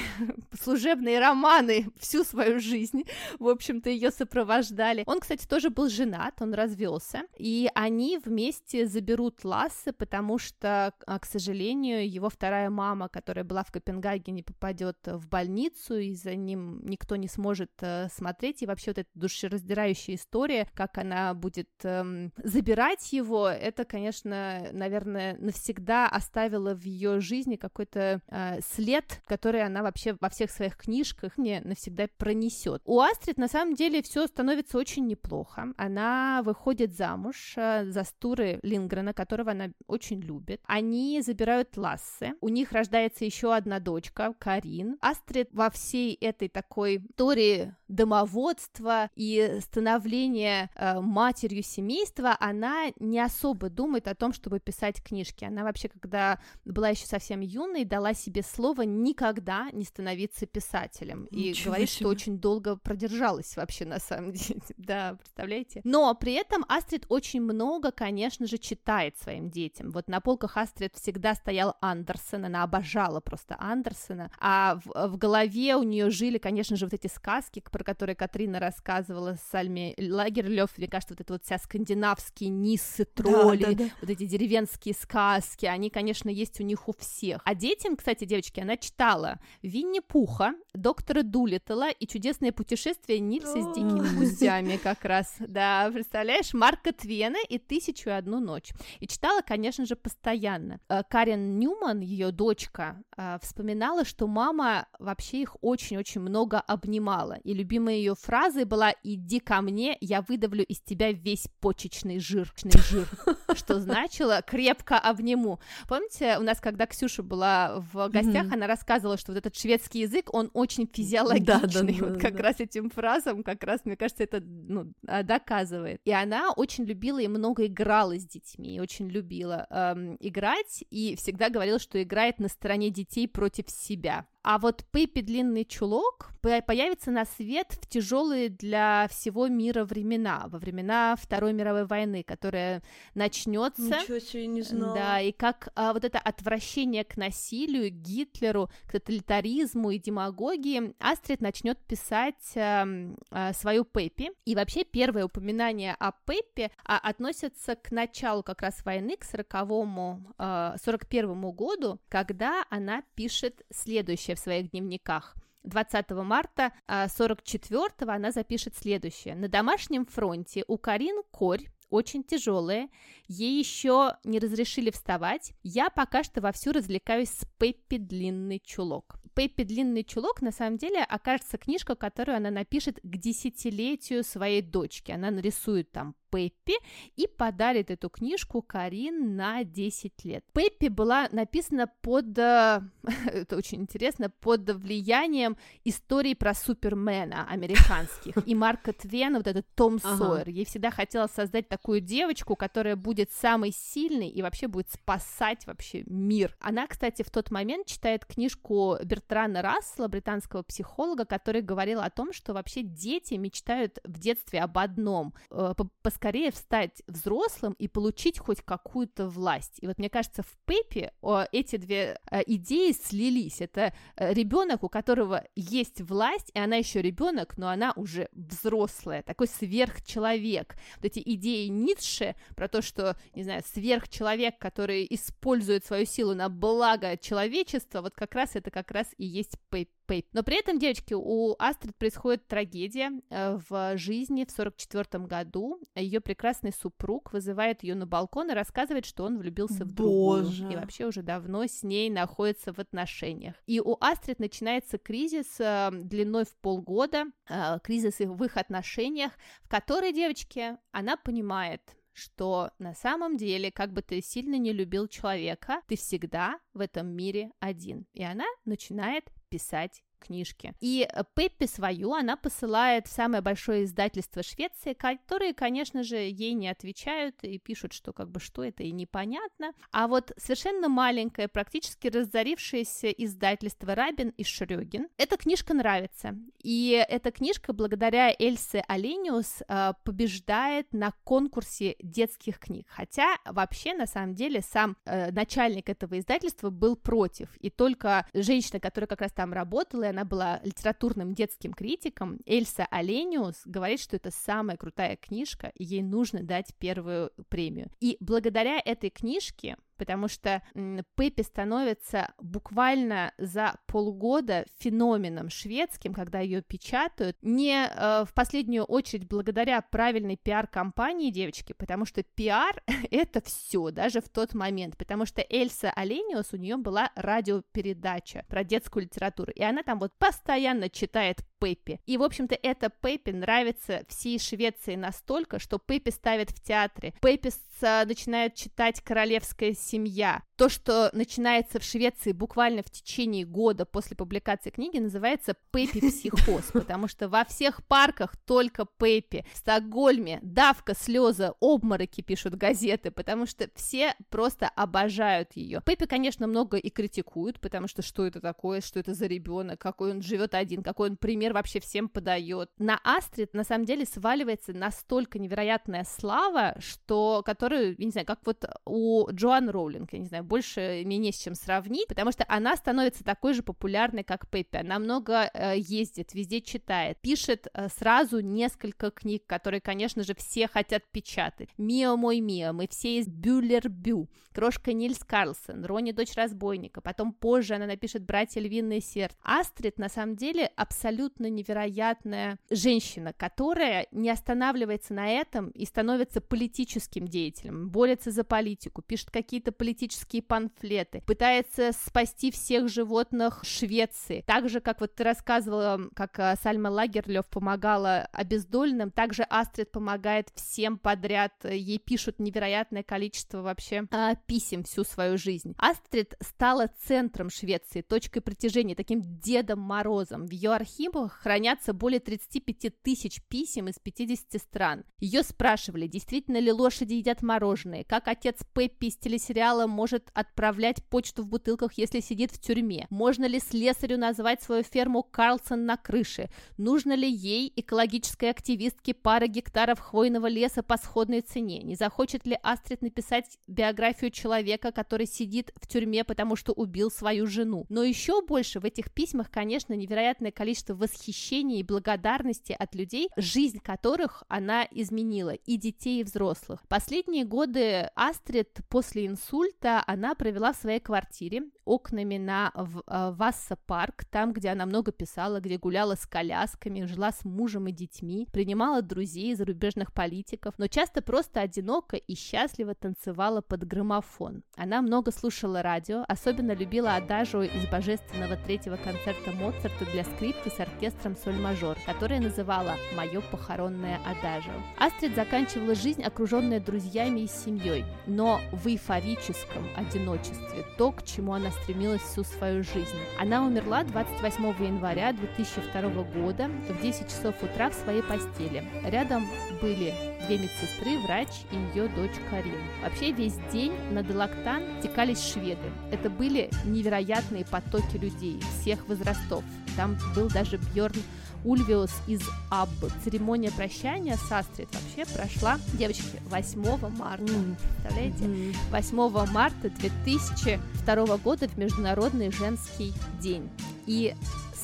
служебные романы всю свою жизнь, в общем-то, ее сопровождали. Он, кстати, тоже был женат, он развелся, и они вместе заберут Лассе, потому что, а, к сожалению, его вторая мама, которая была в Копенгагене, попадет в больницу, и за ним никто не сможет э, смотреть, и вообще вот эта душераздирающая история, как она будет эм, забирать его, это, конечно, наверное, навсегда оставило в ее жизни какой-то э, след, который она вообще во всех своих книжках не навсегда пронесет. У Астрид на самом деле все становится очень неплохо. Она выходит замуж э, за Стуры Лингрена, которого она очень любит. Они забирают Лассе. У них рождается еще одна дочка, Карин. Астрид во всей этой такой истории домоводства и становления э, матерью семейства, она не особо думает о том, чтобы писать книжки. Она вообще, когда была еще совсем юной, дала себе слово никогда не становиться писателем. И говорит, себе. что очень долго продержалась вообще на самом деле. да, представляете? Но при этом Астрид очень много, конечно же, читает своим детям. Вот на полках Астрид всегда стоял Андерсон, она обожала просто Андерсона, а в, в голове у нее жили, конечно же, вот эти сказки, про которые Катрина рассказывала с Сальми Лагерлёв, мне кажется, вот это вот вся скандинавские нисы, тролли, да, да, да. вот эти деревенские сказки, они, конечно, есть у них у всех. А детям, кстати, девочки, она читала Винни-Пуха, доктора Дулиттла и чудесное путешествие Нильса с дикими гусями как раз. Да, представляешь, Марка Твена и Тысячу и одну ночь. И читала, конечно же, постоянно. Э, Карен Ньюман, ее дочка, э, вспоминала, что мама вообще их очень-очень много обнимала. И любимая ее фразой была «Иди ко мне, я выдавлю из тебя весь почечный жир». жир что значило «крепко обниму». Помните, у нас, когда Ксюша была в гостях, mm-hmm. она рассказывала, что вот этот шведский язык, он очень физиологичный. Да, да, да, вот как да. раз этим фразам, как раз, мне кажется, это ну, а, доказывает. И она очень любила и много играла с детьми, и очень любила эм, играть, и всегда говорила, что играет на стороне детей против себя. А вот Пеппи Длинный Чулок появится на свет в тяжелые для всего мира времена, во времена Второй мировой войны, которая начнется.
Ничего себе, не знала.
Да, и как а, вот это отвращение к насилию, Гитлеру, к тоталитаризму и демагогии, Астрид начнет писать а, а, свою Пеппи. И вообще первое упоминание о Пеппи а, относится к началу как раз войны, к 40-му, а, 41 году, когда она пишет следующее следующее в своих дневниках. 20 марта 44-го а, она запишет следующее. На домашнем фронте у Карин корь очень тяжелая, ей еще не разрешили вставать, я пока что вовсю развлекаюсь с Пеппи Длинный Чулок. Пеппи Длинный Чулок на самом деле окажется книжка, которую она напишет к десятилетию своей дочки. Она нарисует там Пеппи и подарит эту книжку Карин на 10 лет. Пеппи была написана под, э, это очень интересно, под влиянием историй про Супермена американских и Марка Твена, вот этот Том ага. Сойер. Ей всегда хотелось создать такую девочку, которая будет самой сильной и вообще будет спасать вообще мир. Она, кстати, в тот момент читает книжку Бертрана Рассела, британского психолога, который говорил о том, что вообще дети мечтают в детстве об одном э, — скорее стать взрослым и получить хоть какую-то власть. И вот мне кажется, в Пепе эти две э, идеи слились. Это э, ребенок, у которого есть власть, и она еще ребенок, но она уже взрослая, такой сверхчеловек. Вот эти идеи Ницше про то, что, не знаю, сверхчеловек, который использует свою силу на благо человечества, вот как раз это как раз и есть Пепе. Пейп. Но при этом, девочки, у Астрид происходит трагедия э, в жизни в 44 году. Ее прекрасный супруг вызывает ее на балкон и рассказывает, что он влюбился в другую. Боже. И вообще уже давно с ней находится в отношениях. И у Астрид начинается кризис э, длиной в полгода, э, кризис в их отношениях, в которой, девочки, она понимает, что на самом деле, как бы ты сильно не любил человека, ты всегда в этом мире один. И она начинает писать книжки. И э, Пеппи свою она посылает в самое большое издательство Швеции, которые, конечно же, ей не отвечают и пишут, что как бы что это и непонятно. А вот совершенно маленькое, практически разорившееся издательство Рабин и Шрёгин, эта книжка нравится. И эта книжка, благодаря Эльсе Алениус, э, побеждает на конкурсе детских книг. Хотя вообще, на самом деле, сам э, начальник этого издательства был против. И только женщина, которая как раз там работала, она была литературным детским критиком, Эльса Олениус говорит, что это самая крутая книжка, и ей нужно дать первую премию. И благодаря этой книжке потому что Пеппи становится буквально за полгода феноменом шведским, когда ее печатают, не э, в последнюю очередь благодаря правильной пиар-компании девочки, потому что пиар — это все, даже в тот момент, потому что Эльса Олениус, у нее была радиопередача про детскую литературу, и она там вот постоянно читает Пеппи. И, в общем-то, эта Пеппи нравится всей Швеции настолько, что Пеппи ставит в театре. Пеппи начинает читать «Королевская семья». То, что начинается в Швеции буквально в течение года после публикации книги, называется Пеппи-психоз, потому что во всех парках только Пеппи. В Стокгольме давка, слезы, обмороки пишут газеты, потому что все просто обожают ее. Пеппи, конечно, много и критикуют, потому что что это такое, что это за ребенок, какой он живет один, какой он пример вообще всем подает. На Астрид, на самом деле, сваливается настолько невероятная слава, что, которую, я не знаю, как вот у Джоан Роулинг, я не знаю, больше мне не с чем сравнить, потому что она становится такой же популярной, как Пеппи. Она много э, ездит, везде читает, пишет э, сразу несколько книг, которые, конечно же, все хотят печатать. «Мио мой Мио», мы все из Бюллер-Бю, «Крошка Нильс Карлсон», «Рони, дочь разбойника», потом позже она напишет «Братья львиное сердце». Астрид, на самом деле, абсолютно невероятная женщина, которая не останавливается на этом и становится политическим деятелем, борется за политику, пишет какие-то политические памфлеты, пытается спасти всех животных Швеции. Так же, как вот ты рассказывала, как а, Сальма Лагерлёв помогала обездоленным, также Астрид помогает всем подряд, ей пишут невероятное количество вообще а, писем всю свою жизнь. Астрид стала центром Швеции, точкой притяжения, таким Дедом Морозом. В ее архивах хранятся более 35 тысяч писем из 50 стран. Ее спрашивали, действительно ли лошади едят мороженое, как отец Пеппи из телесериала может отправлять почту в бутылках, если сидит в тюрьме, можно ли слесарю назвать свою ферму Карлсон на крыше, нужно ли ей, экологической активистке, пара гектаров хвойного леса по сходной цене, не захочет ли Астрид написать биографию человека, который сидит в тюрьме, потому что убил свою жену. Но еще больше в этих письмах, конечно, невероятное количество восхищения и благодарности от людей, жизнь которых она изменила, и детей, и взрослых. Последние годы Астрид после инсульта она провела в своей квартире окнами на э, Васса парк, там, где она много писала, где гуляла с колясками, жила с мужем и детьми, принимала друзей, зарубежных политиков, но часто просто одиноко и счастливо танцевала под граммофон. Она много слушала радио, особенно любила адажу из божественного третьего концерта Моцарта для скрипки с оркестром соль-мажор, которое называла «Мое похоронное адажио». Астрид заканчивала жизнь, окруженная друзьями и семьей, но в эйфорическом одиночестве, то, к чему она стремилась всю свою жизнь. Она умерла 28 января 2002 года в 10 часов утра в своей постели. Рядом были две медсестры, врач и ее дочь Карин. Вообще весь день на Делактан текались шведы. Это были невероятные потоки людей всех возрастов. Там был даже Бьорн Ульвиус из Аббы. Церемония прощания с Астрид вообще прошла, девочки, 8 марта. Mm. Представляете? Mm. 8 марта 2002 года в Международный женский день. И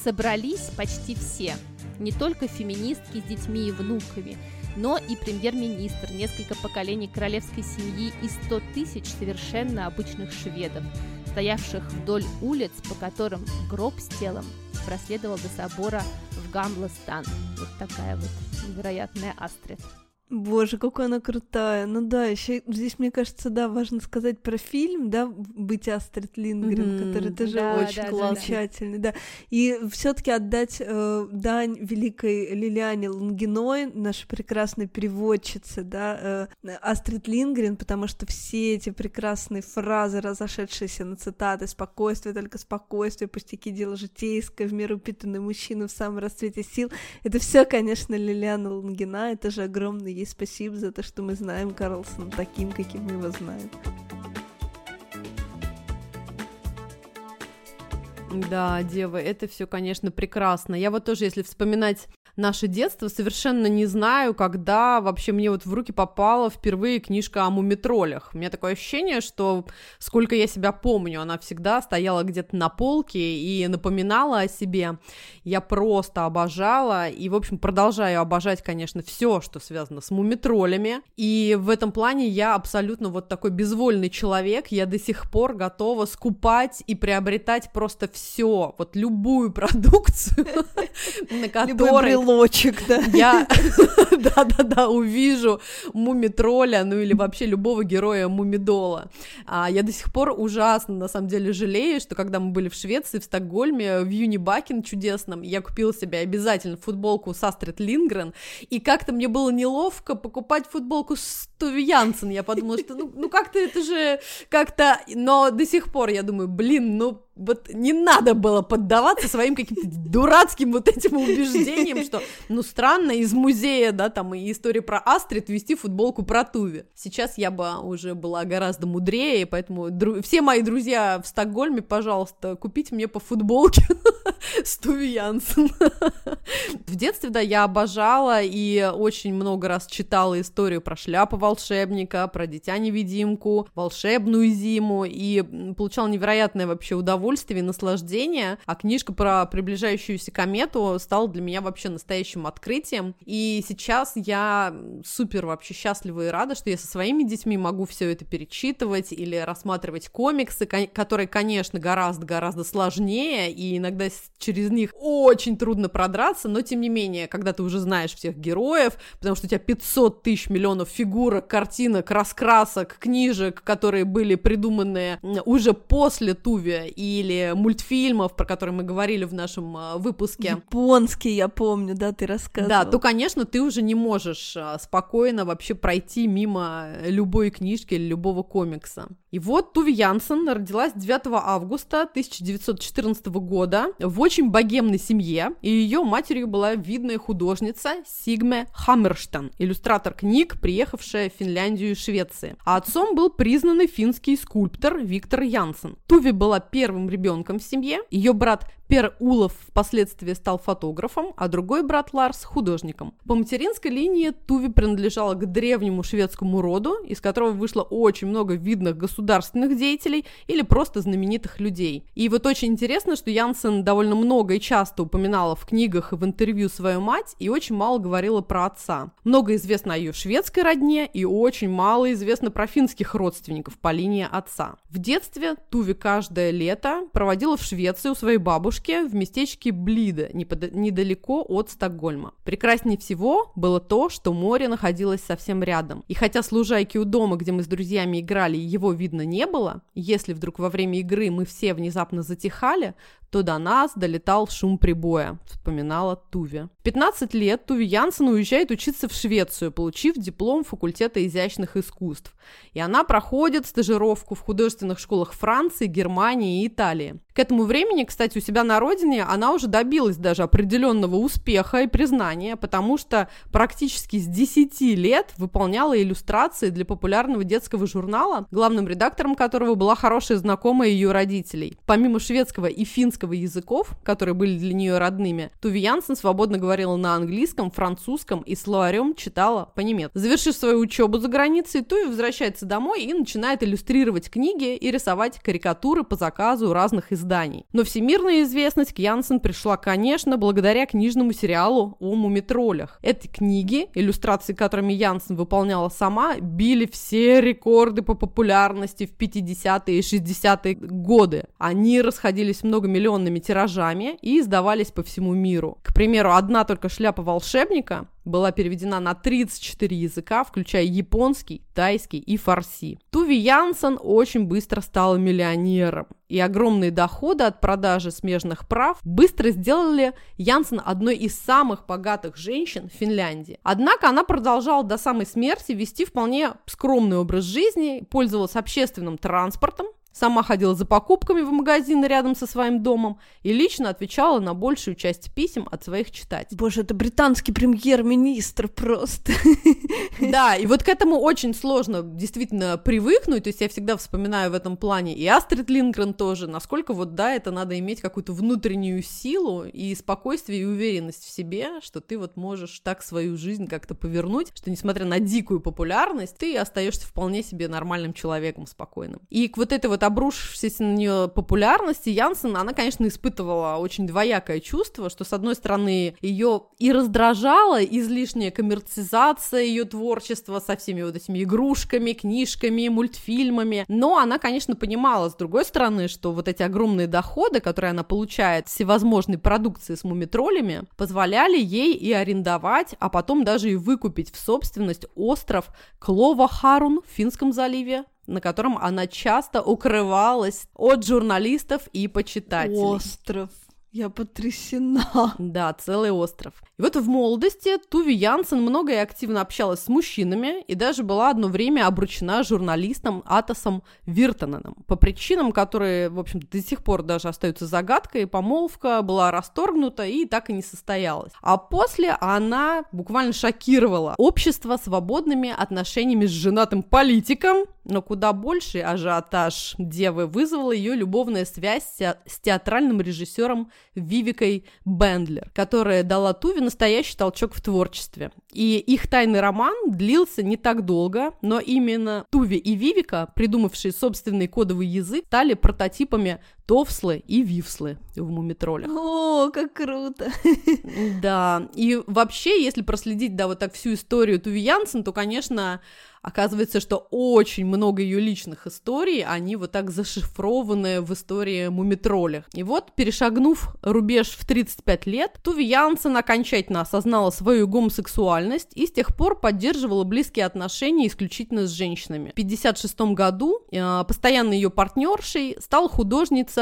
собрались почти все. Не только феминистки с детьми и внуками, но и премьер-министр, несколько поколений королевской семьи и 100 тысяч совершенно обычных шведов, стоявших вдоль улиц, по которым гроб с телом проследовал до собора в Гамластан. Вот такая вот невероятная Астрид.
Боже, какая она крутая. Ну да, еще здесь, мне кажется, да, важно сказать про фильм, да, «Быть Астрид Лингрен», mm-hmm. который тоже да, очень да, замечательный, да. да. И все таки отдать э, дань великой Лилиане Лунгиной, нашей прекрасной переводчице, да, э, Астрид Лингрен, потому что все эти прекрасные фразы, разошедшиеся на цитаты «спокойствие, только спокойствие, пустяки, дело житейское, в меру упитанный мужчина в самом расцвете сил», это все, конечно, Лилиана Лунгина, это же огромный ей спасибо за то, что мы знаем Карлсона таким, каким мы его знаем.
Да, дева, это все, конечно, прекрасно. Я вот тоже, если вспоминать наше детство, совершенно не знаю, когда вообще мне вот в руки попала впервые книжка о мумитролях. У меня такое ощущение, что сколько я себя помню, она всегда стояла где-то на полке и напоминала о себе. Я просто обожала и, в общем, продолжаю обожать, конечно, все, что связано с мумитролями. И в этом плане я абсолютно вот такой безвольный человек. Я до сих пор готова скупать и приобретать просто все, вот любую продукцию, на которой
уголочек, да.
Я, да-да-да, увижу муми-тролля, ну или вообще любого героя мумидола. А я до сих пор ужасно, на самом деле, жалею, что когда мы были в Швеции, в Стокгольме, в Юнибакен чудесном, я купила себе обязательно футболку с Астрид Лингрен, и как-то мне было неловко покупать футболку с Туви Янсен. Я подумала, что ну, ну как-то это же как-то... Но до сих пор я думаю, блин, ну вот не надо было поддаваться своим каким-то дурацким вот этим убеждениям, что, ну, странно из музея, да, там, и истории про Астрид вести футболку про Туви. Сейчас я бы уже была гораздо мудрее, поэтому дру... все мои друзья в Стокгольме, пожалуйста, купите мне по футболке с Туви Янсен. В детстве, да, я обожала и очень много раз читала историю про шляпу волшебника, про дитя-невидимку, волшебную зиму, и получала невероятное вообще удовольствие удовольствие и наслаждение, а книжка про приближающуюся комету стала для меня вообще настоящим открытием. И сейчас я супер вообще счастлива и рада, что я со своими детьми могу все это перечитывать или рассматривать комиксы, которые, конечно, гораздо-гораздо сложнее, и иногда через них очень трудно продраться, но тем не менее, когда ты уже знаешь всех героев, потому что у тебя 500 тысяч миллионов фигурок, картинок, раскрасок, книжек, которые были придуманы уже после Туви, и или мультфильмов, про которые мы говорили в нашем а, выпуске.
Японский, я помню, да, ты рассказывал.
Да, то, конечно, ты уже не можешь а, спокойно вообще пройти мимо любой книжки или любого комикса. И вот Туви Янсен родилась 9 августа 1914 года в очень богемной семье, и ее матерью была видная художница Сигме Хаммерштан, иллюстратор книг, приехавшая в Финляндию и Швеции. А отцом был признанный финский скульптор Виктор Янсен. Туви была первым ребенком в семье. Ее брат Пер Улов впоследствии стал фотографом, а другой брат Ларс – художником. По материнской линии Туви принадлежала к древнему шведскому роду, из которого вышло очень много видных государственных деятелей или просто знаменитых людей. И вот очень интересно, что Янсен довольно много и часто упоминала в книгах и в интервью свою мать, и очень мало говорила про отца. Много известно о ее шведской родне, и очень мало известно про финских родственников по линии отца. В детстве Туви каждое лето проводила в Швеции у своей бабушки, бабушке в местечке Блида, недалеко от Стокгольма. Прекраснее всего было то, что море находилось совсем рядом. И хотя с лужайки у дома, где мы с друзьями играли, его видно не было, если вдруг во время игры мы все внезапно затихали, то до нас долетал шум прибоя, вспоминала Туви. В 15 лет Туви Янсен уезжает учиться в Швецию, получив диплом факультета изящных искусств. И она проходит стажировку в художественных школах Франции, Германии и Италии. К этому времени, кстати, у себя на родине она уже добилась даже определенного успеха и признания, потому что практически с 10 лет выполняла иллюстрации для популярного детского журнала, главным редактором которого была хорошая знакомая ее родителей. Помимо шведского и финского английского языков, которые были для нее родными, Туви Янсен свободно говорила на английском, французском и словарем читала по-немецки. Завершив свою учебу за границей, Туви возвращается домой и начинает иллюстрировать книги и рисовать карикатуры по заказу разных изданий. Но всемирная известность к Янсен пришла, конечно, благодаря книжному сериалу о мумитролях. Эти книги, иллюстрации которыми Янсен выполняла сама, били все рекорды по популярности в 50-е и 60-е годы. Они расходились много миллионов миллионными тиражами и издавались по всему миру. К примеру, одна только шляпа волшебника была переведена на 34 языка, включая японский, тайский и фарси. Туви Янсен очень быстро стала миллионером, и огромные доходы от продажи смежных прав быстро сделали Янсен одной из самых богатых женщин в Финляндии. Однако она продолжала до самой смерти вести вполне скромный образ жизни, пользовалась общественным транспортом, Сама ходила за покупками в магазин рядом со своим домом и лично отвечала на большую часть писем от своих читателей.
Боже, это британский премьер-министр просто.
Да, и вот к этому очень сложно действительно привыкнуть, то есть я всегда вспоминаю в этом плане и Астрид Лингрен тоже, насколько вот, да, это надо иметь какую-то внутреннюю силу и спокойствие и уверенность в себе, что ты вот можешь так свою жизнь как-то повернуть, что несмотря на дикую популярность, ты остаешься вполне себе нормальным человеком спокойным. И к вот этой вот обрушившейся на нее популярности Янсен, она, конечно, испытывала очень двоякое чувство, что, с одной стороны, ее и раздражала излишняя коммерцизация ее творчества со всеми вот этими игрушками, книжками, мультфильмами, но она, конечно, понимала, с другой стороны, что вот эти огромные доходы, которые она получает всевозможной продукции с мумитролями, позволяли ей и арендовать, а потом даже и выкупить в собственность остров Клова-Харун в Финском заливе, на котором она часто укрывалась от журналистов и почитателей.
Остров. Я потрясена.
Да, целый остров. И вот в молодости Туви Янсен много и активно общалась с мужчинами и даже была одно время обручена журналистом Атосом Виртоненом. По причинам, которые, в общем до сих пор даже остаются загадкой, помолвка была расторгнута и так и не состоялась. А после она буквально шокировала общество свободными отношениями с женатым политиком, но куда больше ажиотаж девы вызвала ее любовная связь с театральным режиссером Вивикой Бендлер, которая дала Туве настоящий толчок в творчестве. И их тайный роман длился не так долго, но именно Туви и Вивика, придумавшие собственный кодовый язык, стали прототипами Товслы и Вивслы в Мумитролях.
О, как круто!
Да, и вообще, если проследить, да, вот так всю историю Туви Янсен, то, конечно, Оказывается, что очень много ее личных историй, они вот так зашифрованы в истории мумитролях. И вот, перешагнув рубеж в 35 лет, Туви Янсен окончательно осознала свою гомосексуальность и с тех пор поддерживала близкие отношения исключительно с женщинами. В 1956 году э, постоянной ее партнершей стала художница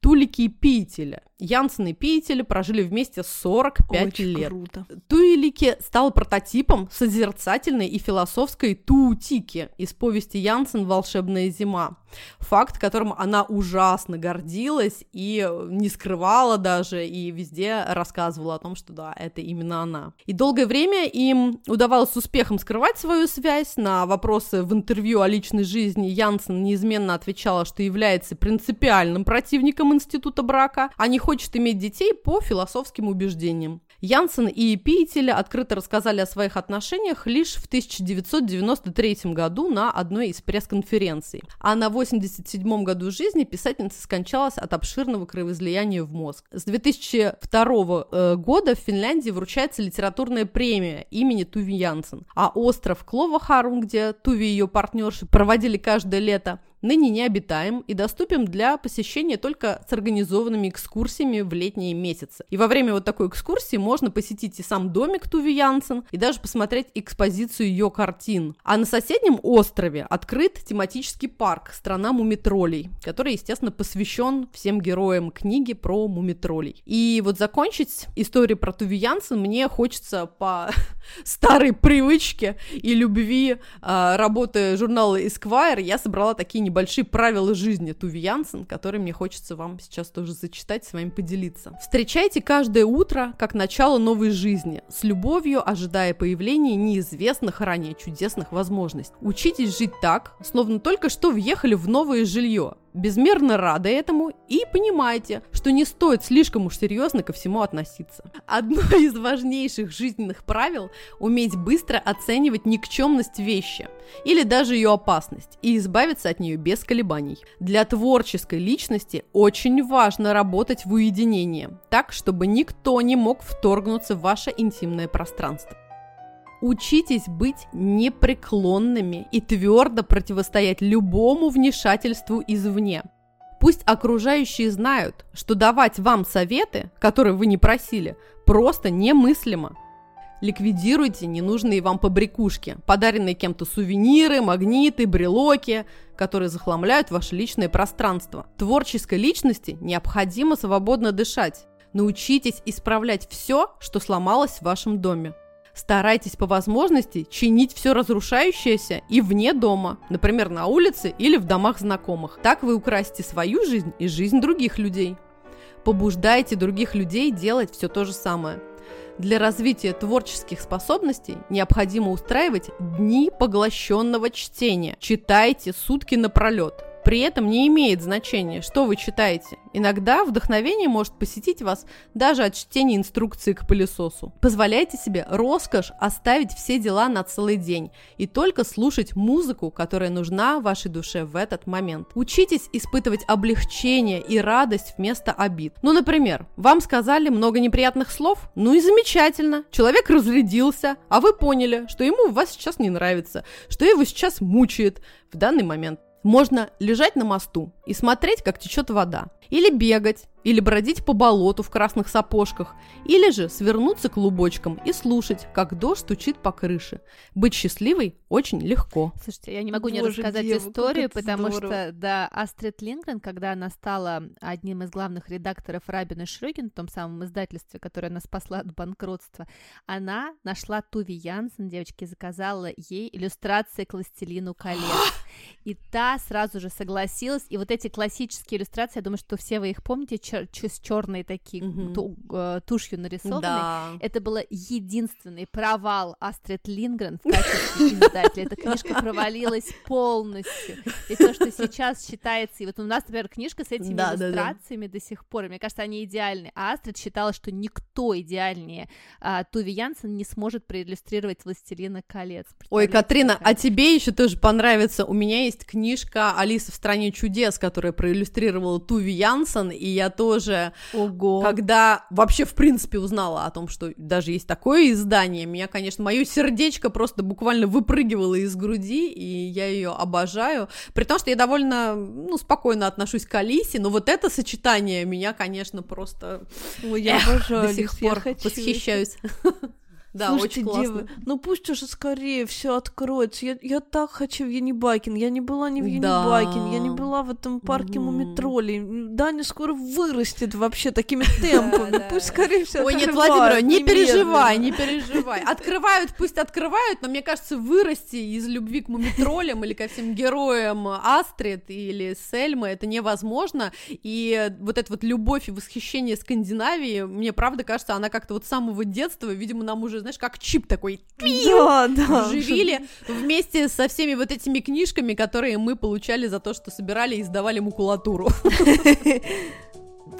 Тулики Пителя. Янсен и Питель прожили вместе 45
Очень
лет.
круто.
Туилики стал прототипом созерцательной и философской Туутики из повести Янсен «Волшебная зима». Факт, которым она ужасно гордилась и не скрывала даже, и везде рассказывала о том, что да, это именно она. И долгое время им удавалось с успехом скрывать свою связь. На вопросы в интервью о личной жизни Янсен неизменно отвечала, что является принципиальным противником института брака, а не хочет иметь детей по философским убеждениям. Янсен и Пиетель открыто рассказали о своих отношениях лишь в 1993 году на одной из пресс-конференций. А на 87 году жизни писательница скончалась от обширного кровоизлияния в мозг. С 2002 э, года в Финляндии вручается литературная премия имени Туви Янсен, а остров Кловахарум, где Туви и ее партнерши проводили каждое лето, ныне необитаем и доступен для посещения только с организованными экскурсиями в летние месяцы. И во время вот такой экскурсии можно посетить и сам домик Туви Янсен, и даже посмотреть экспозицию ее картин. А на соседнем острове открыт тематический парк «Страна мумитролей», который, естественно, посвящен всем героям книги про мумитролей. И вот закончить историю про Туви Янсен мне хочется по старой привычке и любви, а, работая журнала Esquire, я собрала такие небольшие правила жизни Туви Янсен, которые мне хочется вам сейчас тоже зачитать, с вами поделиться. Встречайте каждое утро как начало новой жизни, с любовью ожидая появления неизвестных ранее чудесных возможностей. Учитесь жить так, словно только что въехали в новое жилье, безмерно рады этому и понимайте, что не стоит слишком уж серьезно ко всему относиться. Одно из важнейших жизненных правил – уметь быстро оценивать никчемность вещи или даже ее опасность и избавиться от нее без колебаний. Для творческой личности очень важно работать в уединении, так, чтобы никто не мог вторгнуться в ваше интимное пространство. Учитесь быть непреклонными и твердо противостоять любому вмешательству извне. Пусть окружающие знают, что давать вам советы, которые вы не просили, просто немыслимо. Ликвидируйте ненужные вам побрякушки, подаренные кем-то сувениры, магниты, брелоки, которые захламляют ваше личное пространство. Творческой личности необходимо свободно дышать. Научитесь исправлять все, что сломалось в вашем доме. Старайтесь по возможности чинить все разрушающееся и вне дома, например, на улице или в домах знакомых. Так вы украсите свою жизнь и жизнь других людей. Побуждайте других людей делать все то же самое. Для развития творческих способностей необходимо устраивать дни поглощенного чтения. Читайте сутки напролет. При этом не имеет значения, что вы читаете. Иногда вдохновение может посетить вас даже от чтения инструкции к пылесосу. Позволяйте себе роскошь оставить все дела на целый день и только слушать музыку, которая нужна вашей душе в этот момент. Учитесь испытывать облегчение и радость вместо обид. Ну, например, вам сказали много неприятных слов? Ну и замечательно. Человек разрядился, а вы поняли, что ему вас сейчас не нравится, что его сейчас мучает в данный момент. Можно лежать на мосту и смотреть, как течет вода. Или бегать, или бродить по болоту в красных сапожках, или же свернуться клубочком и слушать, как дождь стучит по крыше. Быть счастливой очень легко.
Слушайте, я не могу Боже, не рассказать дева, историю, потому здорово. что, да, Астрид Лингрен, когда она стала одним из главных редакторов Рабина Шрёгин, в том самом издательстве, которое она спасла от банкротства, она нашла Туви Янсен, девочки, заказала ей иллюстрации к «Властелину колец». И та сразу же согласилась, и вот эти классические иллюстрации, я думаю, что все вы их помните, чер- с черной такие mm-hmm. ту- э, тушью нарисованные. Да. Это был единственный провал Астрид Лингрен в качестве издателя. Эта книжка провалилась полностью. И то, что сейчас считается, и вот у нас, например, книжка с этими да, иллюстрациями да, да. до сих пор, мне кажется, они идеальны. А Астрид считала, что никто идеальнее а, Туви Янсен не сможет проиллюстрировать «Властелина колец».
Ой, Катрина, а тебе еще тоже понравится. У меня есть книжка «Алиса в стране чудес», которая проиллюстрировала Туви Янсен, и я тоже,
Ого.
когда вообще в принципе узнала о том, что даже есть такое издание, меня, конечно, мое сердечко просто буквально выпрыгивало из груди, и я ее обожаю, при том, что я довольно, ну, спокойно отношусь к Алисе, но вот это сочетание меня, конечно, просто
Ой, я Эх, обожаю,
до сих пор восхищаюсь. Да,
Слушайте,
очень классно.
Девы, ну пусть уже скорее все откроется. Я, я так хочу в Янибакин. Я не была ни в Янибакин, да. я не была в этом парке mm. Мумитроли. Даня скоро вырастет вообще такими темпами. Пусть скорее все
Ой, нет, Владимир, не переживай, не переживай. Открывают, пусть открывают, но мне кажется, вырасти из любви к Мумитролям или ко всем героям Астрид или Сельмы это невозможно. И вот эта вот любовь и восхищение Скандинавии, мне правда кажется, она как-то вот с самого детства, видимо, нам уже знаешь, как чип такой да, да. живили вместе со всеми вот этими книжками, которые мы получали за то, что собирали и издавали макулатуру.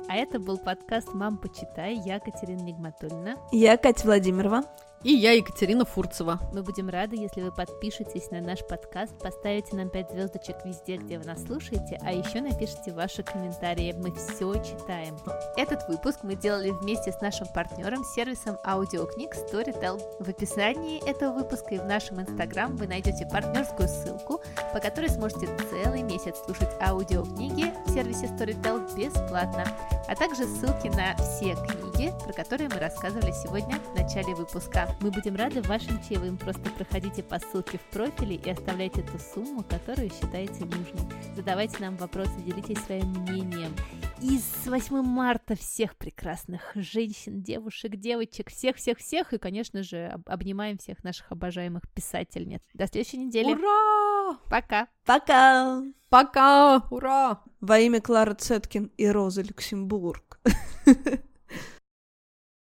А это был подкаст «Мам, почитай». Я Катерина Нигматульна.
Я Катя Владимирова.
И я Екатерина Фурцева.
Мы будем рады, если вы подпишетесь на наш подкаст, поставите нам 5 звездочек везде, где вы нас слушаете, а еще напишите ваши комментарии. Мы все читаем. Этот выпуск мы делали вместе с нашим партнером, сервисом аудиокниг Storytel. В описании этого выпуска и в нашем инстаграм вы найдете партнерскую ссылку, по которой сможете целый месяц слушать аудиокниги в сервисе Storytel бесплатно, а также ссылки на все книги, про которые мы рассказывали сегодня в начале выпуска. Мы будем рады вашим чаевым. Просто проходите по ссылке в профиле и оставляйте ту сумму, которую считаете нужной. Задавайте нам вопросы, делитесь своим мнением. И с 8 марта всех прекрасных женщин, девушек, девочек, всех-всех-всех. И, конечно же, обнимаем всех наших обожаемых писательниц. До следующей недели.
Ура!
Пока!
Пока!
Пока! Ура!
Во имя Клары Цеткин и Розы Люксембург.